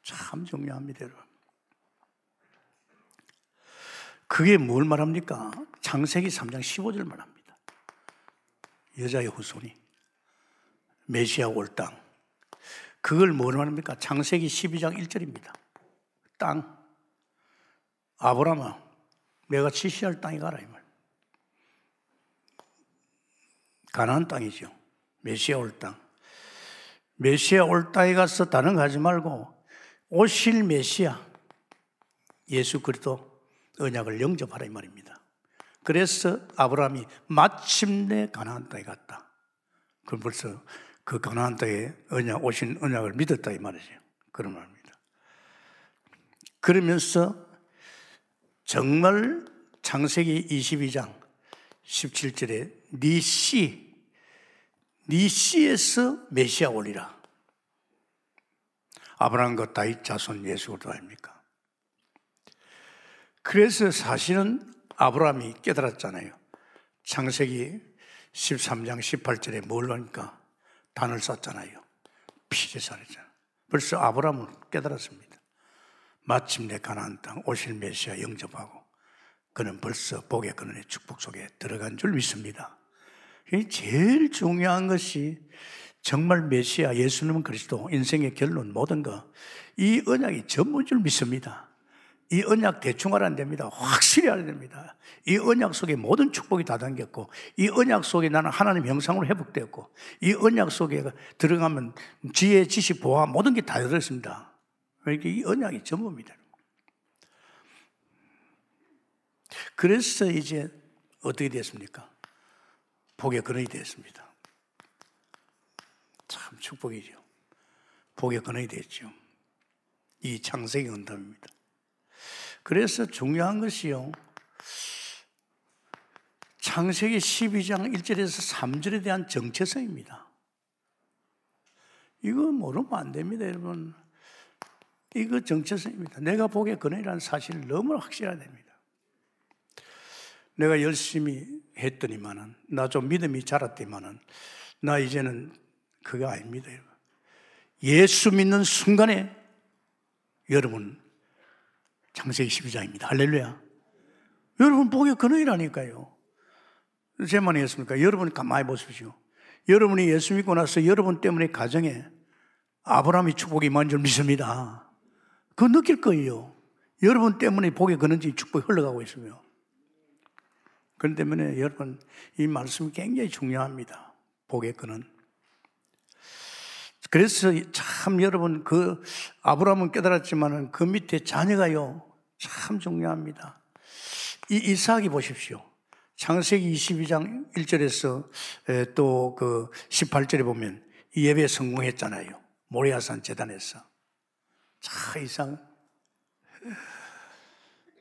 참 중요합니다, 여러분. 그게 뭘 말합니까? 창세기 3장 15절 말합니다. 여자의 후손이 메시아 올 땅. 그걸 뭘 말합니까? 창세기 12장 1절입니다. 땅. 아브라함아, 내가 지시할 땅에 가라 이 말. 가나안 땅이죠. 메시아 올 땅. 메시아 올 땅에 가서 다른 거 하지 말고 오실 메시아 예수 그리스도 언약을 영접하라 이 말입니다. 그래서 아브라함이 마침내 가나안 땅에 갔다. 그럼 벌써 그 가나안 땅에 언약 오신 언약을 믿었다 이 말이죠. 그런 말입니다. 그러면서 정말 창세기 22장 17절에 네 씨에서 메시아 올리라. 아브라함과 다윗 자손 예수도 아닙니까? 그래서 사실은 아브라함이 깨달았잖아요. 창세기 13장 18절에 뭘 하니까 단을 쐈잖아요. 피제살했잖아 벌써 아브라함은 깨달았습니다. 마침내 가나안 땅 오실 메시아 영접하고 그는 벌써 복의 근원의 축복 속에 들어간 줄 믿습니다. 제일 중요한 것이 정말 메시아 예수님은 그리스도 인생의 결론 모든 거이 언약이 전부인 줄 믿습니다. 이 언약 대충 알아야 됩니다. 확실히 알아야 됩니다. 이 언약 속에 모든 축복이 다 담겼고, 이 언약 속에 나는 하나님 형상으로 회복되었고, 이 언약 속에 들어가면 지혜, 지식, 보화 모든 게 다 들었습니다. 이렇게 이 언약이 전부입니다. 그래서 이제 어떻게 됐습니까? 복의 근원이 됐습니다. 참 축복이죠. 복의 근원이 됐죠. 이 창세기 은담입니다. 그래서 중요한 것이요. 창세기 12장 1절에서 3절에 대한 정체성입니다. 이거 모르면 안 됩니다, 여러분. 이거 정체성입니다. 내가 복의 근원이라는 사실을 너무 확실해야 됩니다. 내가 열심히 했더니만은, 나 좀 믿음이 자랐더니만은, 나 이제는 그거 아닙니다. 예수 믿는 순간에 여러분 창세기 12장입니다. 할렐루야. 여러분 복의 근원이라니까요. 제 말이 했습니까? 여러분 가만히 보십시오. 여러분이 예수 믿고 나서 여러분 때문에 가정에 아브라함이 축복이 많은 줄 믿습니다. 그거 느낄 거예요. 여러분 때문에 복의 근원지 축복이 흘러가고 있으며. 그렇기 때문에 여러분 이 말씀이 굉장히 중요합니다. 복의 근원. 그래서 참 여러분 그 아브라함은 깨달았지만은 그 밑에 자녀가요 참 중요합니다. 이 이삭이 보십시오. 창세기 22장 1절에서 또 그 18절에 보면 이 예배 성공했잖아요. 모리아산 재단에서. 자, 이상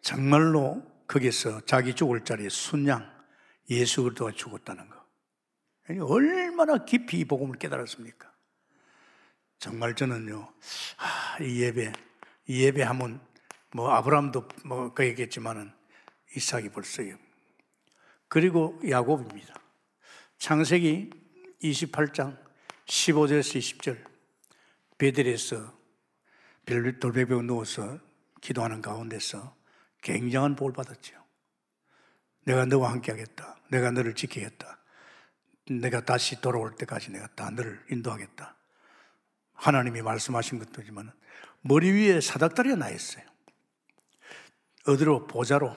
정말로 거기서 자기 죽을 자리에 순양 예수 그리스도가 죽었다는 거. 얼마나 깊이 이 복음을 깨달았습니까? 정말 저는요, 아, 이 예배, 이 예배하면 뭐 아브라함도 뭐 그얘기했지만은 이삭이 벌써요. 그리고 야곱입니다. 창세기 28장 15절에서 20절 베델에서 돌베베에 누워서 기도하는 가운데서 굉장한 복을 받았죠. 내가 너와 함께 하겠다. 내가 너를 지키겠다. 내가 다시 돌아올 때까지 내가 다 너를 인도하겠다. 하나님이 말씀하신 것도지만 머리 위에 사닥다리가 나 있어요. 어디로 보자로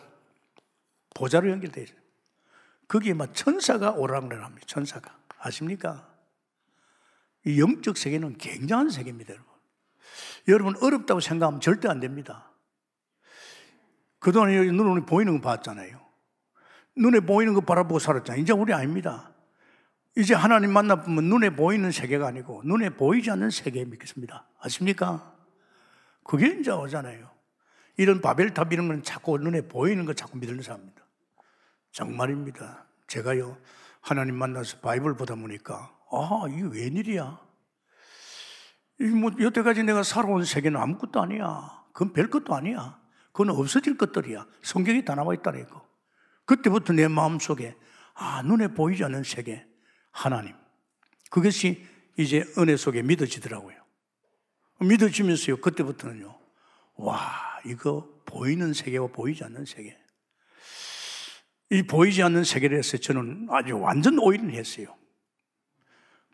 보자로 연결되어 있어요. 거기에 막 천사가 오락내랍니다. 천사가 아십니까? 이 영적 세계는 굉장한 세계입니다, 여러분. 여러분 어렵다고 생각하면 절대 안 됩니다. 그동안 눈에 보이는 거 봤잖아요. 눈에 보이는 거 바라보고 살았잖아요. 이제 우리 아닙니다. 이제 하나님 만나보면 눈에 보이는 세계가 아니고 눈에 보이지 않는 세계 믿겠습니다. 아십니까? 그게 이제 오잖아요. 이런 바벨탑 이런 건 자꾸 눈에 보이는 거 자꾸 믿는 사람입니다. 정말입니다. 제가요, 하나님 만나서 바이블 보다 보니까, 아, 이게 웬일이야? 이 뭐, 여태까지 내가 살아온 세계는 아무것도 아니야. 그건 별 것도 아니야. 그건 없어질 것들이야. 성경이 다 나와 있다니까. 그때부터 내 마음 속에, 아, 눈에 보이지 않는 세계. 하나님. 그것이 이제 은혜 속에 믿어지더라고요. 믿어지면서요, 그때부터는요, 와, 이거 보이는 세계와 보이지 않는 세계. 이 보이지 않는 세계를 해서 저는 아주 완전 오인을 했어요.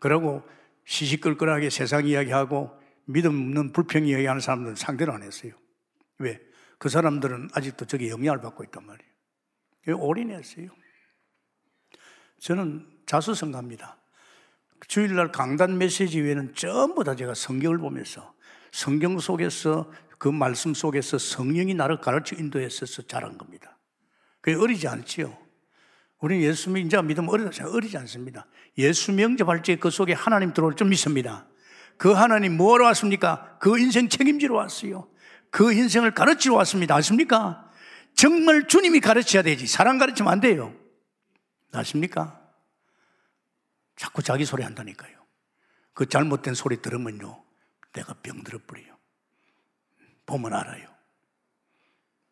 그러고 시시끌끌하게 세상 이야기하고 믿음 없는 불평 이야기하는 사람들은 상대를 안 했어요. 왜? 그 사람들은 아직도 저기 영향을 받고 있단 말이에요. 올인했어요. 저는 자수성가입니다. 주일날 강단 메시지 외에는 전부 다 제가 성경을 보면서 성경 속에서 그 말씀 속에서 성령이 나를 가르쳐 인도했어서 자란 겁니다. 그게 어리지 않지요. 우리는 예수 인자 믿으면 어리지, 어리지 않습니다. 예수 명접할 때 그 속에 하나님 들어올 줄 믿습니다. 그 하나님 뭐하러 왔습니까? 그 인생 책임지러 왔어요. 그 인생을 가르치러 왔습니다. 아십니까? 정말 주님이 가르쳐야 되지. 사람 가르치면 안 돼요. 아십니까? 자꾸 자기 소리 한다니까요. 그 잘못된 소리 들으면요. 내가 병들어 버려요. 보면 알아요.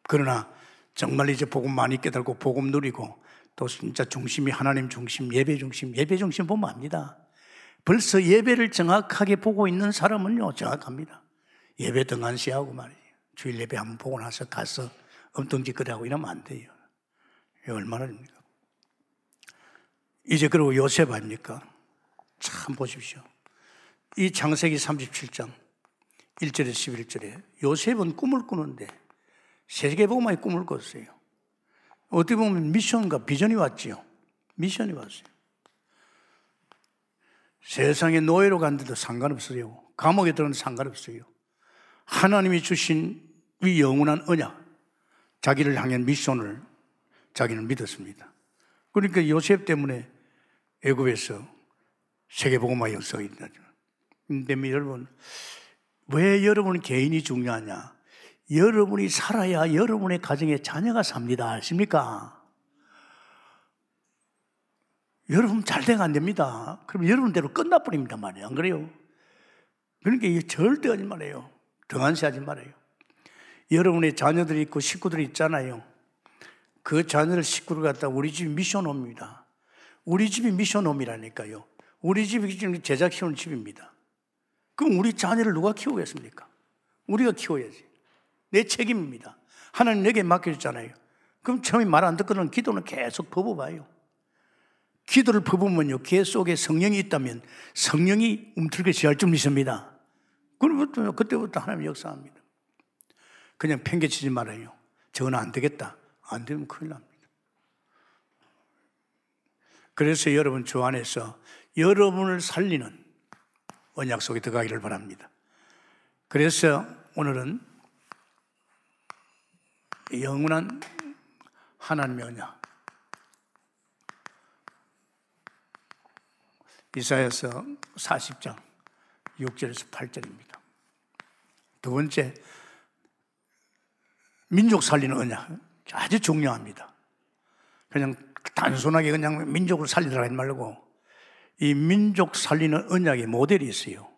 그러나 정말 이제 복음 많이 깨달고 복음 누리고 또 진짜 중심이 하나님 중심, 예배 중심, 예배 중심 보면 압니다. 벌써 예배를 정확하게 보고 있는 사람은요, 정확합니다. 예배 등한시하고 말이에요. 주일 예배 한번 보고 나서 가서 엉뚱짓거리하고 이러면 안 돼요. 얼마나 됩니까? 이제 그리고 요셉 아닙니까? 참 보십시오. 이 장세기 37장 1절에 11절에 요셉은 꿈을 꾸는데 세계복음화의 꿈을 꿨어요. 어떻게 보면 미션과 비전이 왔지요. 미션이 왔어요. 세상에 노예로 간데도 상관없어요. 감옥에 들어도 상관없어요. 하나님이 주신 이 영원한 언약, 자기를 향한 미션을 자기는 믿었습니다. 그러니까 요셉 때문에 애굽에서 세계복음화 역사가 있다. 근데 여러분, 왜 여러분 개인이 중요하냐? 여러분이 살아야 여러분의 가정에 자녀가 삽니다. 아십니까? 여러분 잘 되가 안 됩니다. 그럼 여러분대로 끝나버립니다 말이에요. 안 그래요? 그러니까 이 절대 하지 말아요. 등한시 하지 말아요. 여러분의 자녀들이 있고 식구들이 있잖아요. 그 자녀를 식구를 갖다 우리 집이 미션홈입니다. 우리 집이 미션홈이라니까요. 우리 집이 지금 제자 키우는 집입니다. 그럼 우리 자녀를 누가 키우겠습니까? 우리가 키워야지. 내 책임입니다. 하나님 내게 맡겨줬잖아요. 그럼 처음에 말 안 듣거든 기도는 계속 퍼부어봐요. 기도를 퍼부으면요, 귀 속에 성령이 있다면 성령이 움틀게 지할 줄 믿습니다. 그때부터, 그때부터 하나님 역사합니다. 그냥 팽개치지 말아요. 저건 안 되겠다. 안 되면 큰일 납니다. 그래서 여러분 주 안에서 여러분을 살리는 언약 속에 들어가기를 바랍니다. 그래서 오늘은 영원한 하나님의 언약. 이사야서 40장 6절에서 8절입니다. 두 번째, 민족 살리는 언약. 아주 중요합니다. 그냥 단순하게 그냥 민족을 살리라 하지 말고 이 민족 살리는 언약의 모델이 있어요.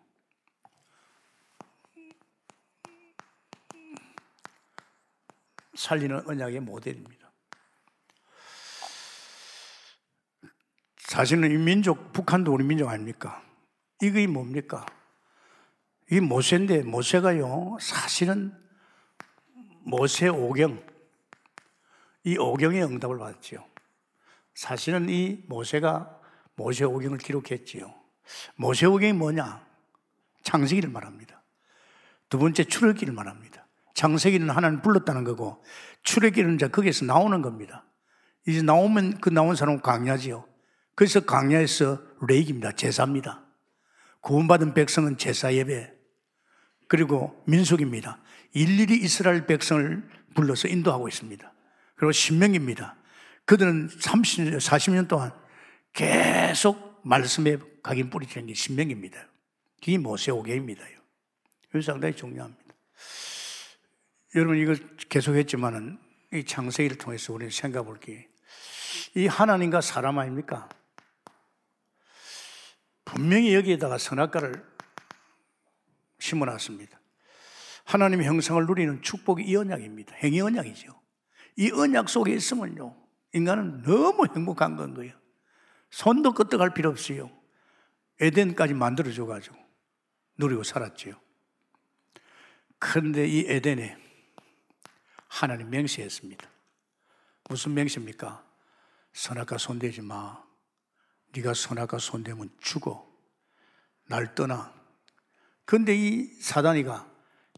살리는 언약의 모델입니다. 사실은 이 민족, 북한도 우리 민족 아닙니까? 이게 뭡니까? 이 모세인데, 모세가요, 사실은 모세 오경, 이 오경의 응답을 받았지요. 사실은 이 모세가 모세 오경을 기록했지요. 모세 오경이 뭐냐? 창세기를 말합니다. 두 번째 출애기를 말합니다. 창세기는 하나님 불렀다는 거고 출애기는 이제 거기에서 나오는 겁니다. 이제 나오면 그 나온 사람은 강야지요. 그래서 강야에서 레이기입니다. 제사입니다. 구원받은 백성은 제사 예배 그리고 민속입니다. 일일이 이스라엘 백성을 불러서 인도하고 있습니다. 그리고 신명입니다. 그들은 30년, 40년 동안 계속 말씀에 각인 뿌리치는 게 신명입니다. 이 모세오계입니다. 이거 상당히 중요합니다. 여러분 이걸 계속 했지만은 이 창세기를 통해서 우리는 생각해 볼게 이 하나님과 사람 아닙니까? 분명히 여기에다가 선악과를 심어놨습니다. 하나님의 형상을 누리는 축복이 이 언약입니다. 행위 언약이죠. 이 언약 속에 있으면요, 인간은 너무 행복한 건 거예요. 손도 끄떡할 필요 없어요. 에덴까지 만들어줘가지고 누리고 살았지요. 그런데 이 에덴에 하나님 맹세했습니다. 무슨 맹세입니까? 선악과 손대지 마. 네가 선악과 손대면 죽어. 날 떠나. 근데 이 사단이가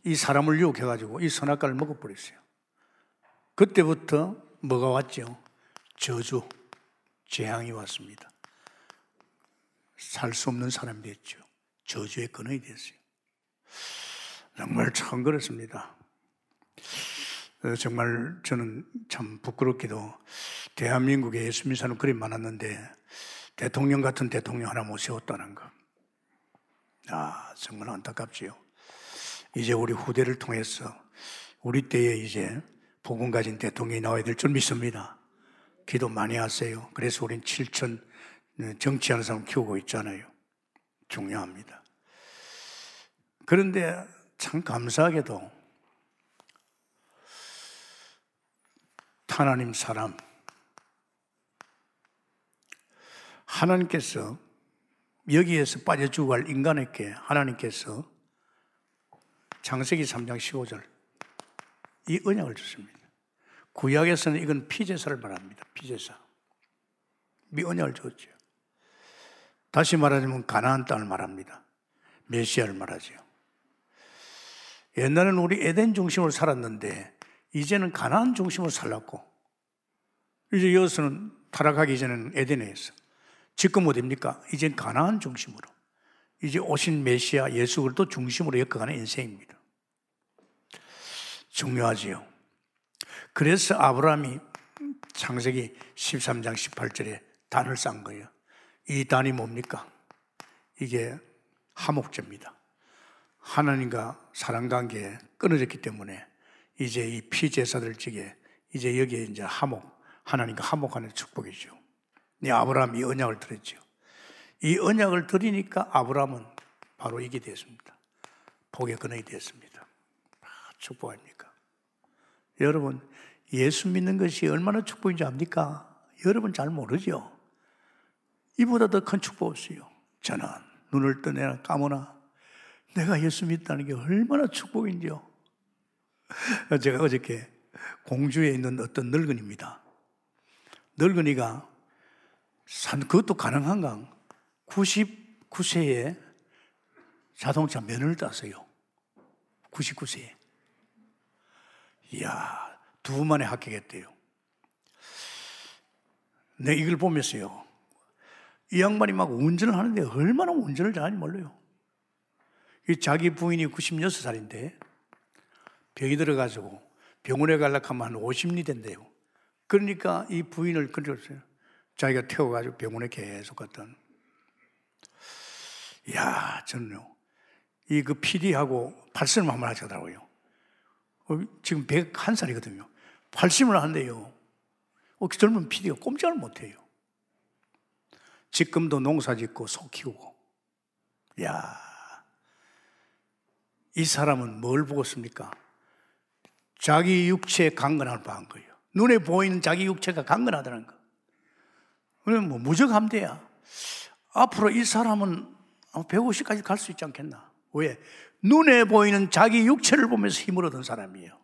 이 사람을 유혹해가지고 이 선악과를 먹어버렸어요. 그때부터 뭐가 왔죠? 저주, 재앙이 왔습니다. 살 수 없는 사람이 됐죠. 저주의 근원이 됐어요. 정말 참 그렇습니다. 어, 정말 저는 참 부끄럽게도 대한민국에 예수 믿는 사람 그리 많았는데 대통령 같은 대통령 하나 못 세웠다는 거. 아, 정말 안타깝지요. 이제 우리 후대를 통해서 우리 때에 이제 복음 가진 대통령이 나와야 될 줄 믿습니다. 기도 많이 하세요. 그래서 우린 7천 정치하는 사람 키우고 있잖아요. 중요합니다. 그런데 참 감사하게도 하나님 사람 하나님께서 여기에서 빠져 죽어갈 인간에게 하나님께서 장세기 3장 15절 이 언약을 줬습니다. 구약에서는 이건 피제사를 말합니다. 피제사. 미 언약을 줬죠. 다시 말하자면 가나안 땅을 말합니다. 메시아를 말하죠. 옛날에는 우리 에덴 중심으로 살았는데 이제는 가나안 중심으로 살랐고 이제 여기서는 타락하기 전에는 에덴에서 지금 어딥니까? 이젠 가나안 중심으로 이제 오신 메시아 예수 그리스도 중심으로 엮어가는 인생입니다. 중요하지요. 그래서 아브라함이 창세기 13장 18절에 단을 싼 거예요. 이 단이 뭡니까? 이게 화목제입니다. 하나님과 사랑 관계에 끊어졌기 때문에 이제 이 피제사들 측에 이제 여기에 이제 화목, 하나님과 화목하는 축복이죠. 이 아브라함이 언약을 들었죠. 이 언약을 드리니까 아브라함은 바로 이게 됐습니다. 복의 근원이 됐습니다. 아, 축복 아닙니까? 여러분, 예수 믿는 것이 얼마나 축복인지 압니까? 여러분 잘 모르죠? 이보다 더 큰 축복 없어요. 저는 눈을 떠내나 까무나 내가 예수 믿다는 게 얼마나 축복인지요. 제가 어저께 공주에 있는 어떤 늙은입니다. 늙은이가 산, 그것도 가능한가? 99세에 자동차 면허를 땄어요. 99세에. 이야, 두 만에 합격했대요. 내 이걸 보면서요. 이 양반이 막 운전을 하는데 얼마나 운전을 잘하는지 몰라요. 자기 부인이 96살인데 병이 들어가지고 병원에 가려고 하면 한 50리 된대요. 그러니까 이 부인을 끌어줬어요. 자기가 태워가지고 병원에 계속 갔던. 이야, 저는요. 이 그 PD하고 발설을 한번 하시더라고요. 어, 지금 101살이거든요. 발심을 한대요. 어, 그 젊은 PD가 꼼짝을 못해요. 지금도 농사 짓고 소 키우고. 야, 이 사람은 뭘 보고 습니까? 자기 육체의 강건함을 봐한 거예요. 눈에 보이는 자기 육체가 강건하다는 거. 그러면 뭐 무적함대야. 앞으로 이 사람은 150까지 갈 수 있지 않겠나? 왜? 눈에 보이는 자기 육체를 보면서 힘을 얻은 사람이에요.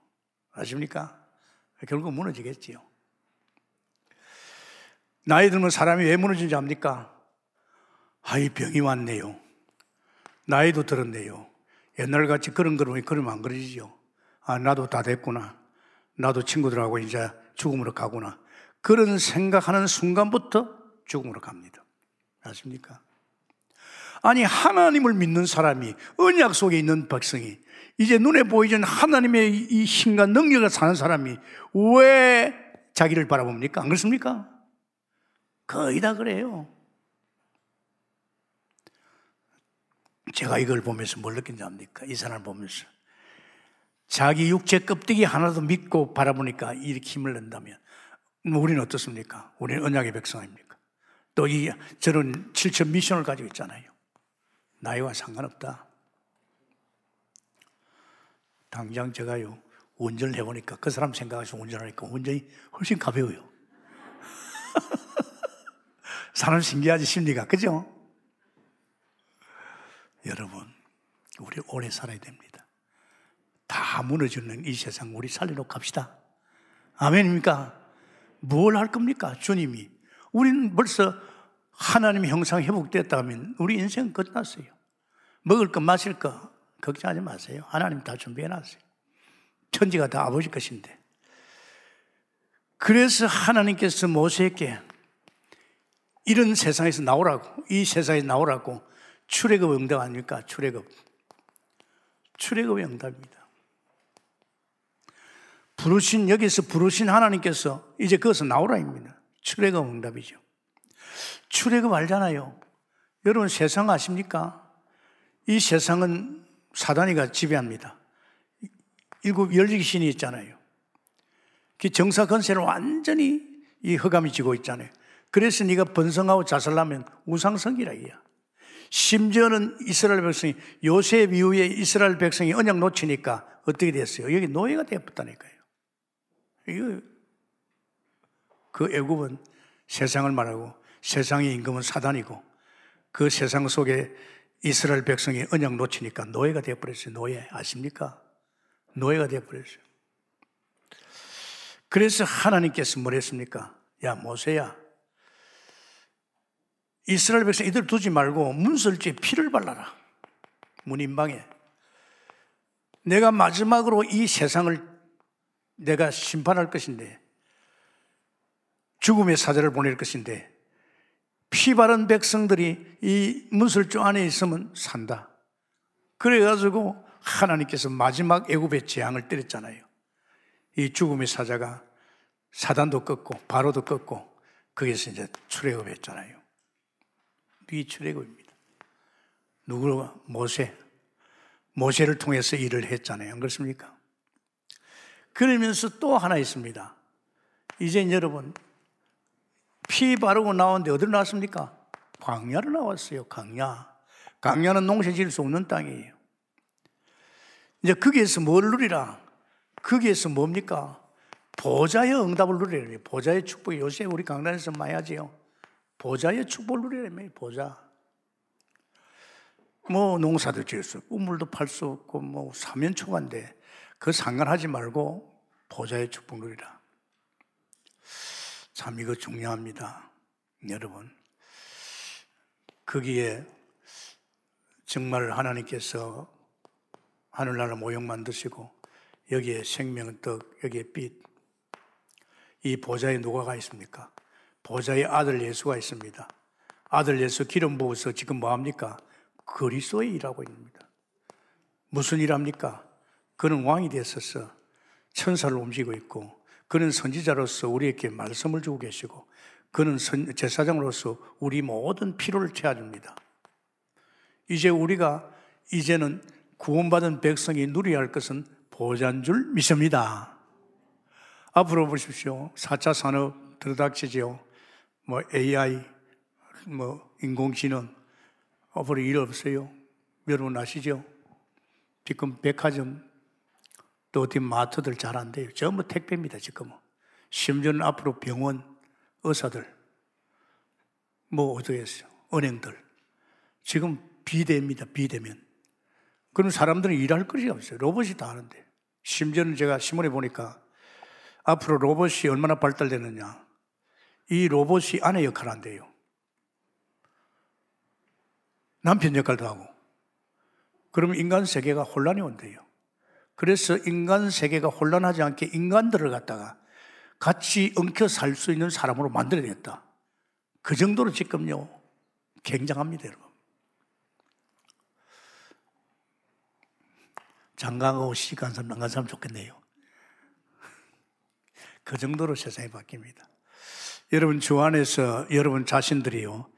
아십니까? 결국 무너지겠지요. 나이 들면 사람이 왜 무너지는지 압니까? 아이, 병이 왔네요. 나이도 들었네요. 옛날같이 그런 그러면 그러면 안 그러지요. 아, 나도 다 됐구나. 나도 친구들하고 이제 죽음으로 가구나. 그런 생각하는 순간부터 죽음으로 갑니다. 아십니까? 아니, 하나님을 믿는 사람이, 언약 속에 있는 백성이, 이제 눈에 보이는 하나님의 이 힘과 능력을 사는 사람이 왜 자기를 바라봅니까? 안 그렇습니까? 거의 다 그래요. 제가 이걸 보면서 뭘 느낀지 압니까? 이 사람을 보면서. 자기 육체 껍데기 하나도 믿고 바라보니까 이렇게 힘을 낸다면 뭐 우리는 어떻습니까? 우리는 언약의 백성 입니까? 또 이 저런 7천 미션을 가지고 있잖아요. 나이와 상관없다. 당장 제가요 운전을 해보니까 그 사람 생각해서 운전하니까 운전이 훨씬 가벼워요. 사람 신기하지 심리가 그죠? 여러분 우리 오래 살아야 됩니다. 다 무너지는 이 세상 우리 살려놓고 갑시다. 아멘입니까? 뭘 할 겁니까? 주님이. 우리는 벌써 하나님의 형상 회복됐다 면 우리 인생 끝났어요. 먹을 것, 마실 것, 걱정하지 마세요. 하나님 다 준비해 놨어요. 천지가 다 아버지 것인데. 그래서 하나님께서 모세에게 이런 세상에서 나오라고, 이 세상에 나오라고 출애굽 응답 아닙니까? 출애굽. 출애굽의 응답입니다. 부르신 여기서 부르신 하나님께서 이제 거기서 나오라입니다. 출애굽 응답이죠. 출애굽 알잖아요. 여러분 세상 아십니까? 이 세상은 사단이가 지배합니다. 일곱 열지 신이 있잖아요. 그 정사 건세를 완전히 이 허감이 지고 있잖아요. 그래서 네가 번성하고 자살하면 우상성이라 이야. 심지어는 이스라엘 백성이 요셉 이후에 이스라엘 백성이 언약 놓치니까 어떻게 됐어요? 여기 노예가 되었다니까요. 이거 그 애굽은 세상을 말하고 세상의 임금은 사단이고 그 세상 속에 이스라엘 백성이 언약 놓치니까 노예가 되어버렸어요. 노예 아십니까? 노예가 되어버렸어요. 그래서 하나님께서 뭘 했습니까? 야 모세야 이스라엘 백성 이들 두지 말고 문설주에 피를 발라라. 문인방에 내가 마지막으로 이 세상을 내가 심판할 것인데 죽음의 사자를 보낼 것인데 피 바른 백성들이 이 문설주 안에 있으면 산다. 그래가지고 하나님께서 마지막 애굽의 재앙을 때렸잖아요. 이 죽음의 사자가 사단도 꺾고 바로도 꺾고 거기서 이제 출애굽했잖아요. 이 출애굽입니다. 누구가 모세 모세를 통해서 일을 했잖아요. 안 그렇습니까? 그러면서 또 하나 있습니다. 이제 여러분 피 바르고 나오는데 어디로 나왔습니까? 광야로 나왔어요. 광야. 광야는 농사 지을 수 없는 땅이에요. 이제 거기에서 뭘 누리라? 거기에서 뭡니까? 보좌의 응답을 누리라. 보좌의 축복. 요새 우리 강단에서 많이 하지요. 보좌의 축복을 누리라며, 보좌. 뭐 농사도 지을 수 없고, 물도 팔 수 없고, 뭐 사면초가인데, 그 상관하지 말고 보좌의 축복 누리라. 참 이거 중요합니다. 여러분. 거기에 정말 하나님께서 하늘나라 모형 만드시고 여기에 생명은 떡, 여기에 빛. 이 보좌에 누가가 있습니까? 보좌에 아들 예수가 있습니다. 아들 예수 기름 부어서 지금 뭐 합니까? 그리스도의 일하고 있습니다. 무슨 일 합니까? 그는 왕이 됐었어. 천사를 움직이고 있고, 그는 선지자로서 우리에게 말씀을 주고 계시고, 그는 선, 제사장으로서 우리 모든 필요를 채워줍니다. 이제 우리가 이제는 구원받은 백성이 누려야 할 것은 보좌인 줄 믿습니다. 앞으로 보십시오. 4차 산업 들어닥치지요. 뭐 AI, 뭐 인공지능, 앞으로 일 없어요. 여러분 아시죠? 지금 백화점 또 어디 마트들 잘안 돼요. 전부 택배입니다, 지금은. 심지어는 앞으로 병원, 의사들, 뭐 했어요? 은행들. 지금 비대입니다, 비대면. 그럼 사람들은 일할 것이 없어요. 로봇이 다 하는데. 심지어는 제가 신문에 보니까 앞으로 로봇이 얼마나 발달되느냐. 이 로봇이 아내 역할을 한대요. 남편 역할도 하고. 그러면 인간 세계가 혼란이 온대요. 그래서 인간 세계가 혼란하지 않게 인간들을 갖다가 같이 엉켜 살 수 있는 사람으로 만들어야겠다. 그 정도로 지금요, 굉장합니다, 여러분. 장가가고 시간 사람, 난간 사람 좋겠네요. 그 정도로 세상이 바뀝니다. 여러분 주 안에서 여러분 자신들이요.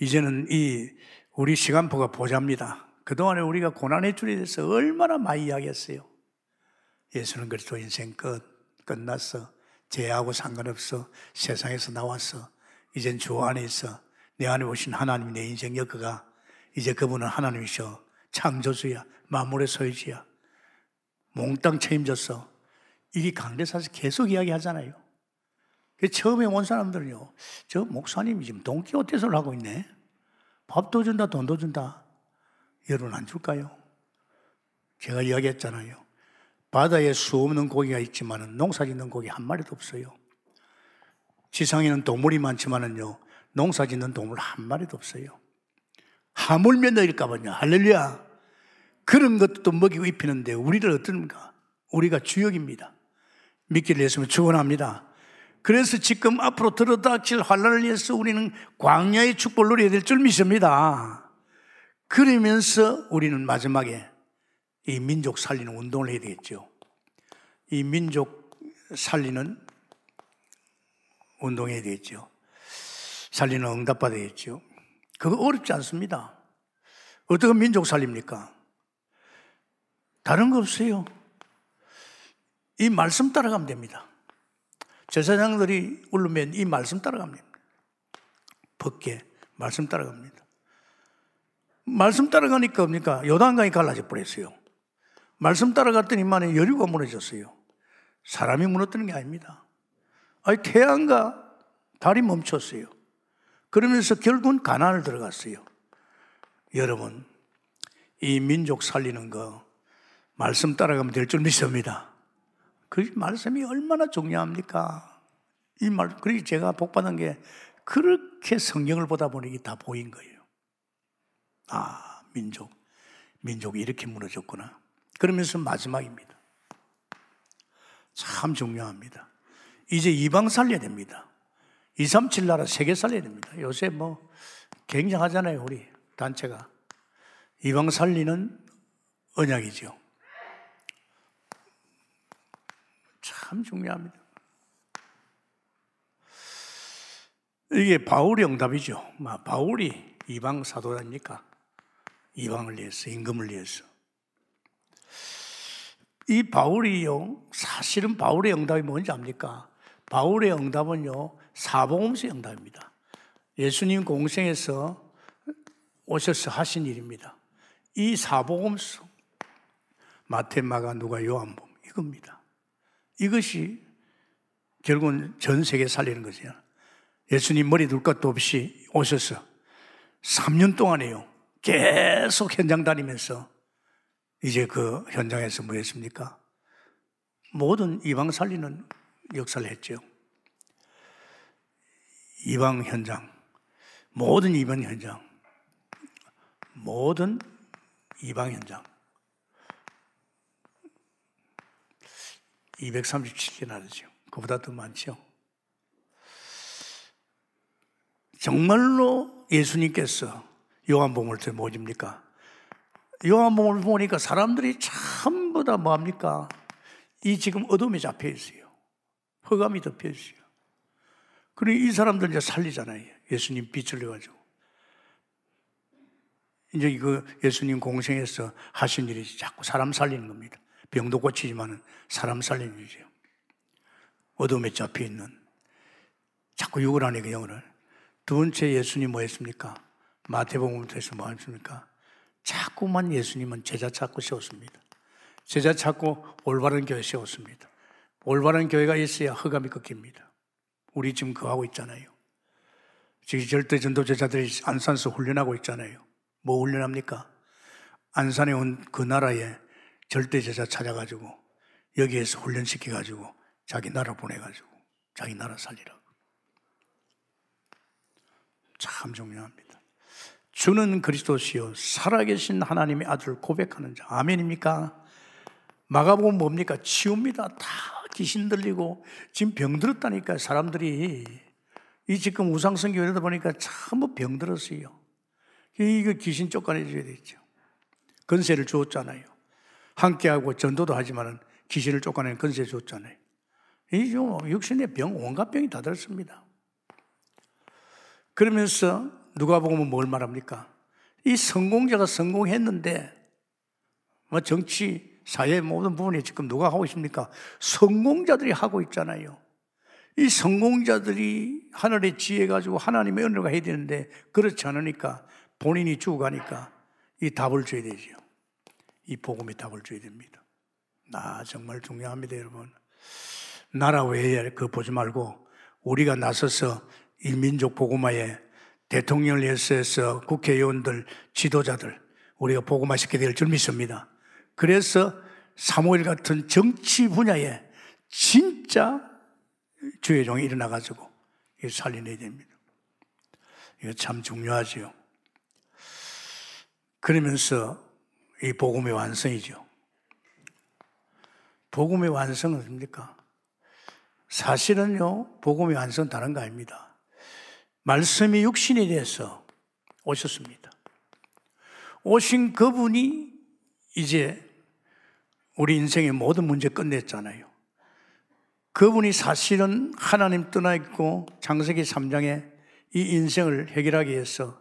이제는 이 우리 시간표가 보잡니다. 그동안에 우리가 고난의 줄에 대해서 얼마나 많이 이야기했어요. 예수는 그리스도 인생 끝, 끝났어. 죄하고 상관없어. 세상에서 나왔어. 이젠 주 안에 있어. 내 안에 오신 하나님이 내 인생 엮어가. 이제 그분은 하나님이셔. 창조주야. 만물의 소유주야. 몽땅 책임졌어. 이게 강대사에서 계속 이야기 하잖아요. 처음에 온 사람들은요, 저 목사님이 지금 돈키호테를 하고 있네. 밥도 준다, 돈도 준다. 여러분 안 줄까요? 제가 이야기했잖아요. 바다에 수 없는 고기가 있지만 농사 짓는 고기 한 마리도 없어요. 지상에는 동물이 많지만은요, 농사 짓는 동물 한 마리도 없어요. 하물며 너일까봐요. 할렐루야. 그런 것도 먹이고 입히는데 우리를 어떻습니까? 우리가 주역입니다. 믿기를 했으면 축원합니다. 그래서 지금 앞으로 들어닥칠 환란을 위해서 우리는 광야의 축복을 누려야 될 줄 믿습니다. 그러면서 우리는 마지막에 이 민족 살리는 운동을 해야 되겠죠. 이 민족 살리는 운동해야 되겠죠. 살리는 응답받아야 겠죠. 그거 어렵지 않습니다. 어떻게 민족 살립니까? 다른 거 없어요. 이 말씀 따라가면 됩니다. 제사장들이 울르면 이 말씀 따라갑니다. 벗게 말씀 따라갑니다. 말씀 따라가니까 뭡니까? 요단강이 갈라져 버렸어요. 말씀 따라갔더니만 여류가 무너졌어요. 사람이 무너뜨는 게 아닙니다. 아니 태양과 달이 멈췄어요. 그러면서 결국은 가난을 들어갔어요. 여러분, 이 민족 살리는 거 말씀 따라가면 될 줄 믿습니다. 그 말씀이 얼마나 중요합니까? 이 말, 그러니 제가 복받은 게 그렇게 성경을 보다 보니 다 보인 거예요. 아, 민족. 민족이 이렇게 무너졌구나. 그러면서 마지막입니다. 참 중요합니다. 이제 이방 살려야 됩니다. 237 나라 세계 살려야 됩니다. 요새 뭐 굉장하잖아요, 우리 단체가. 이방 살리는 언약이죠. 참 중요합니다. 이게 바울의 응답이죠. 바울이 이방 사도라니까 이방을 위해서 임금을 위해서 이 바울이요 사실은 바울의 응답이 뭔지 압니까? 바울의 응답은요 사복음서 응답입니다. 예수님 공생에서 오셔서 하신 일입니다. 이 사복음서 마태, 마가, 누가, 요한복 이겁니다. 이것이 결국은 전 세계 살리는 거죠. 예수님 머리 둘 것도 없이 오셔서 3년 동안에요. 계속 현장 다니면서 이제 그 현장에서 뭐 했습니까? 모든 이방 살리는 역사를 했죠. 이방 현장, 모든 이방 현장, 모든 이방 현장. 237개나 되죠. 그보다 더 많죠. 정말로 예수님께서 요한복음을 때 뭐집니까? 요한복음을 보니까 사람들이 전부 다 뭐합니까? 이 지금 어둠에 잡혀 있어요. 허감이 덮여 있어요. 그러니 이 사람들 이제 살리잖아요. 예수님 빛을 내가지고. 이제 이거 예수님 공생에서 하신 일이 자꾸 사람 살리는 겁니다. 병도 고치지만은 사람 살리는 일이죠. 어둠에 잡혀 있는 자꾸 욕을 하니까 그 영을. 두 번째 예수님 뭐 했습니까? 마태복음부터 뭐 했습니까? 자꾸만 예수님은 제자 찾고 세웠습니다. 제자 찾고 올바른 교회 세웠습니다. 올바른 교회가 있어야 허감이 꺾입니다. 우리 지금 그거 하고 있잖아요. 지금 절대 전도 제자들이 안산서 훈련하고 있잖아요. 뭐 훈련합니까? 안산에 온 그 나라에 절대 제자 찾아가지고 여기에서 훈련시켜가지고 자기 나라 보내가지고 자기 나라 살리라고. 참 중요합니다. 주는 그리스도시요 살아계신 하나님의 아들 고백하는 자. 아멘입니까? 마가복음 뭡니까? 치웁니다. 다 귀신 들리고 지금 병 들었다니까 사람들이 이 지금 우상성 교회다 보니까 전부 병 들었어요. 이거 귀신 쫓아내줘야 되죠. 건세를 주었잖아요. 함께하고 전도도 하지만은 귀신을 쫓아내는 건세 줬잖아요. 이 육신의 병, 온갖 병이 다 들었습니다. 그러면서 누가 보면 뭘 말합니까? 이 성공자가 성공했는데, 뭐 정치, 사회 모든 부분에 지금 누가 하고 있습니까? 성공자들이 하고 있잖아요. 이 성공자들이 하늘의 지혜 가지고 하나님의 은혜가 해야 되는데, 그렇지 않으니까 본인이 죽어가니까 이 답을 줘야 되죠. 이 복음의 답을 줘야 됩니다. 나 정말 중요합니다, 여러분. 나라 외에 그 보지 말고 우리가 나서서 일민족 복음화에 대통령을 위해서 국회의원들, 지도자들 우리가 복음화 시켜야 될줄 믿습니다. 그래서 사무엘 같은 정치 분야에 진짜 주의 종이 일어나가지고 살려내야 됩니다. 이거 참 중요하지요. 그러면서 이 복음의 완성이죠. 복음의 완성은 뭡니까? 사실은요, 복음의 완성은 다른 거 아닙니다. 말씀이 육신이 돼서 오셨습니다. 오신 그분이 이제 우리 인생의 모든 문제 끝냈잖아요. 그분이 사실은 하나님 떠나 있고 장세기 3장에 이 인생을 해결하기 위해서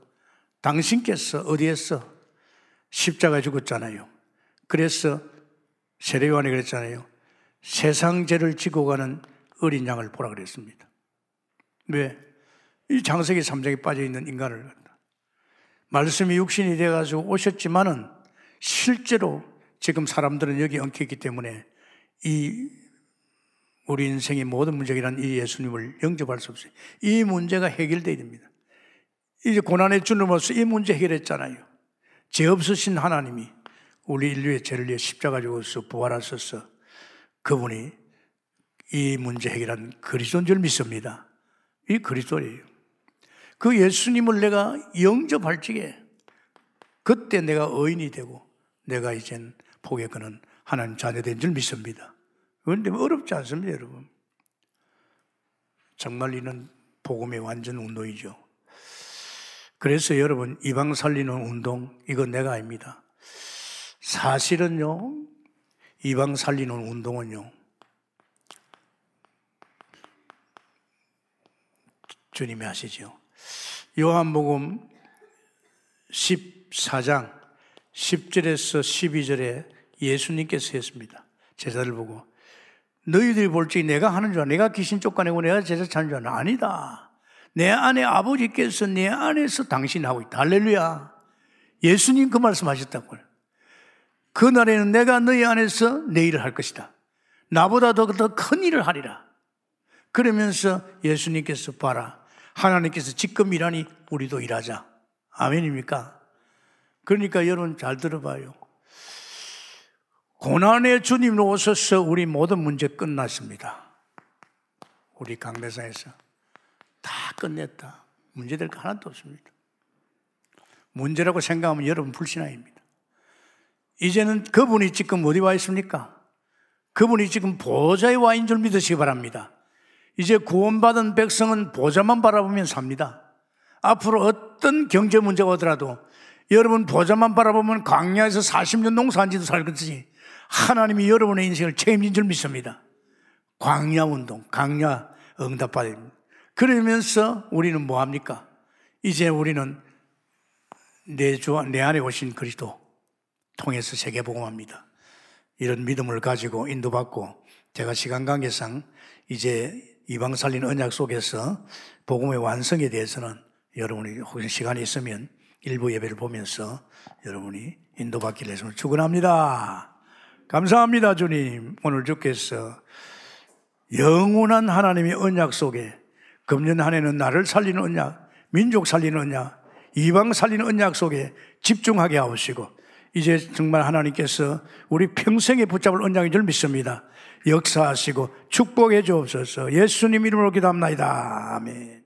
당신께서 어디에서 십자가 죽었잖아요. 그래서 세례요한이 그랬잖아요. 세상 죄를 지고 가는 어린 양을 보라 그랬습니다. 왜? 이 장세기 3장에 빠져 있는 인간을 말씀이 육신이 되어가지고 오셨지만은 실제로 지금 사람들은 여기 엉켰기 때문에 이 우리 인생의 모든 문제이란 이 예수님을 영접할 수 없어요. 이 문제가 해결돼야 됩니다. 이제 고난의 주님으로서 이 문제 해결했잖아요. 죄 없으신 하나님이 우리 인류의 죄를 위해 십자가 죽어서 부활하셔서 그분이 이 문제 해결한 그리스도인 줄 믿습니다. 이 그리스도예요. 그 예수님을 내가 영접할 적에 그때 내가 의인이 되고 내가 이젠 복에 거는 하나님 자녀된 줄 믿습니다. 그런데 어렵지 않습니다, 여러분. 정말 이는 복음의 완전 운동이죠. 그래서 여러분, 이방 살리는 운동, 이건 내가 아닙니다. 사실은요, 이방 살리는 운동은요, 주님이 하시죠. 요한복음 14장 10절에서 12절에 예수님께서 했습니다. 제자들 보고 너희들이 볼 적에 내가 하는 줄 알아. 내가 귀신 쫓아내고 내가 제자 찾는 줄 알아. 아니다. 내 안에 아버지께서 내 안에서 당신하고 있다. 할렐루야. 예수님 그 말씀 하셨다고요. 그날에는 내가 너희 안에서 내 일을 할 것이다. 나보다 더 큰 일을 하리라. 그러면서 예수님께서 봐라. 하나님께서 지금 일하니 우리도 일하자. 아멘입니까? 그러니까 여러분 잘 들어봐요. 고난의 주님으로 오셔서 우리 모든 문제 끝났습니다. 우리 강대상에서 다 끝냈다. 문제될 거 하나도 없습니다. 문제라고 생각하면 여러분 불신앙입니다. 이제는 그분이 지금 어디 와 있습니까? 그분이 지금 보좌에 와 있는 줄 믿으시기 바랍니다. 이제 구원받은 백성은 보좌만 바라보면 삽니다. 앞으로 어떤 경제 문제가 오더라도 여러분 보좌만 바라보면 광야에서 40년 농사한 지도 살겠지. 하나님이 여러분의 인생을 책임진 줄 믿습니다. 광야 운동, 광야 응답받습니다. 그러면서 우리는 뭐 합니까? 이제 우리는 내 주, 내 안에 오신 그리스도 통해서 세계 복음합니다. 이런 믿음을 가지고 인도받고 제가 시간 관계상 이제 이방 살린 언약 속에서 복음의 완성에 대해서는 여러분이 혹시 시간이 있으면 일부 예배를 보면서 여러분이 인도받기를 해서 축원합니다. 감사합니다, 주님. 오늘 주께서 영원한 하나님의 언약 속에 금년 한 해는 나를 살리는 언약, 민족 살리는 언약, 이방 살리는 언약 속에 집중하게 하시고 이제 정말 하나님께서 우리 평생에 붙잡을 언약인 줄 믿습니다. 역사하시고 축복해 주옵소서. 예수님 이름으로 기도합니다. 아멘.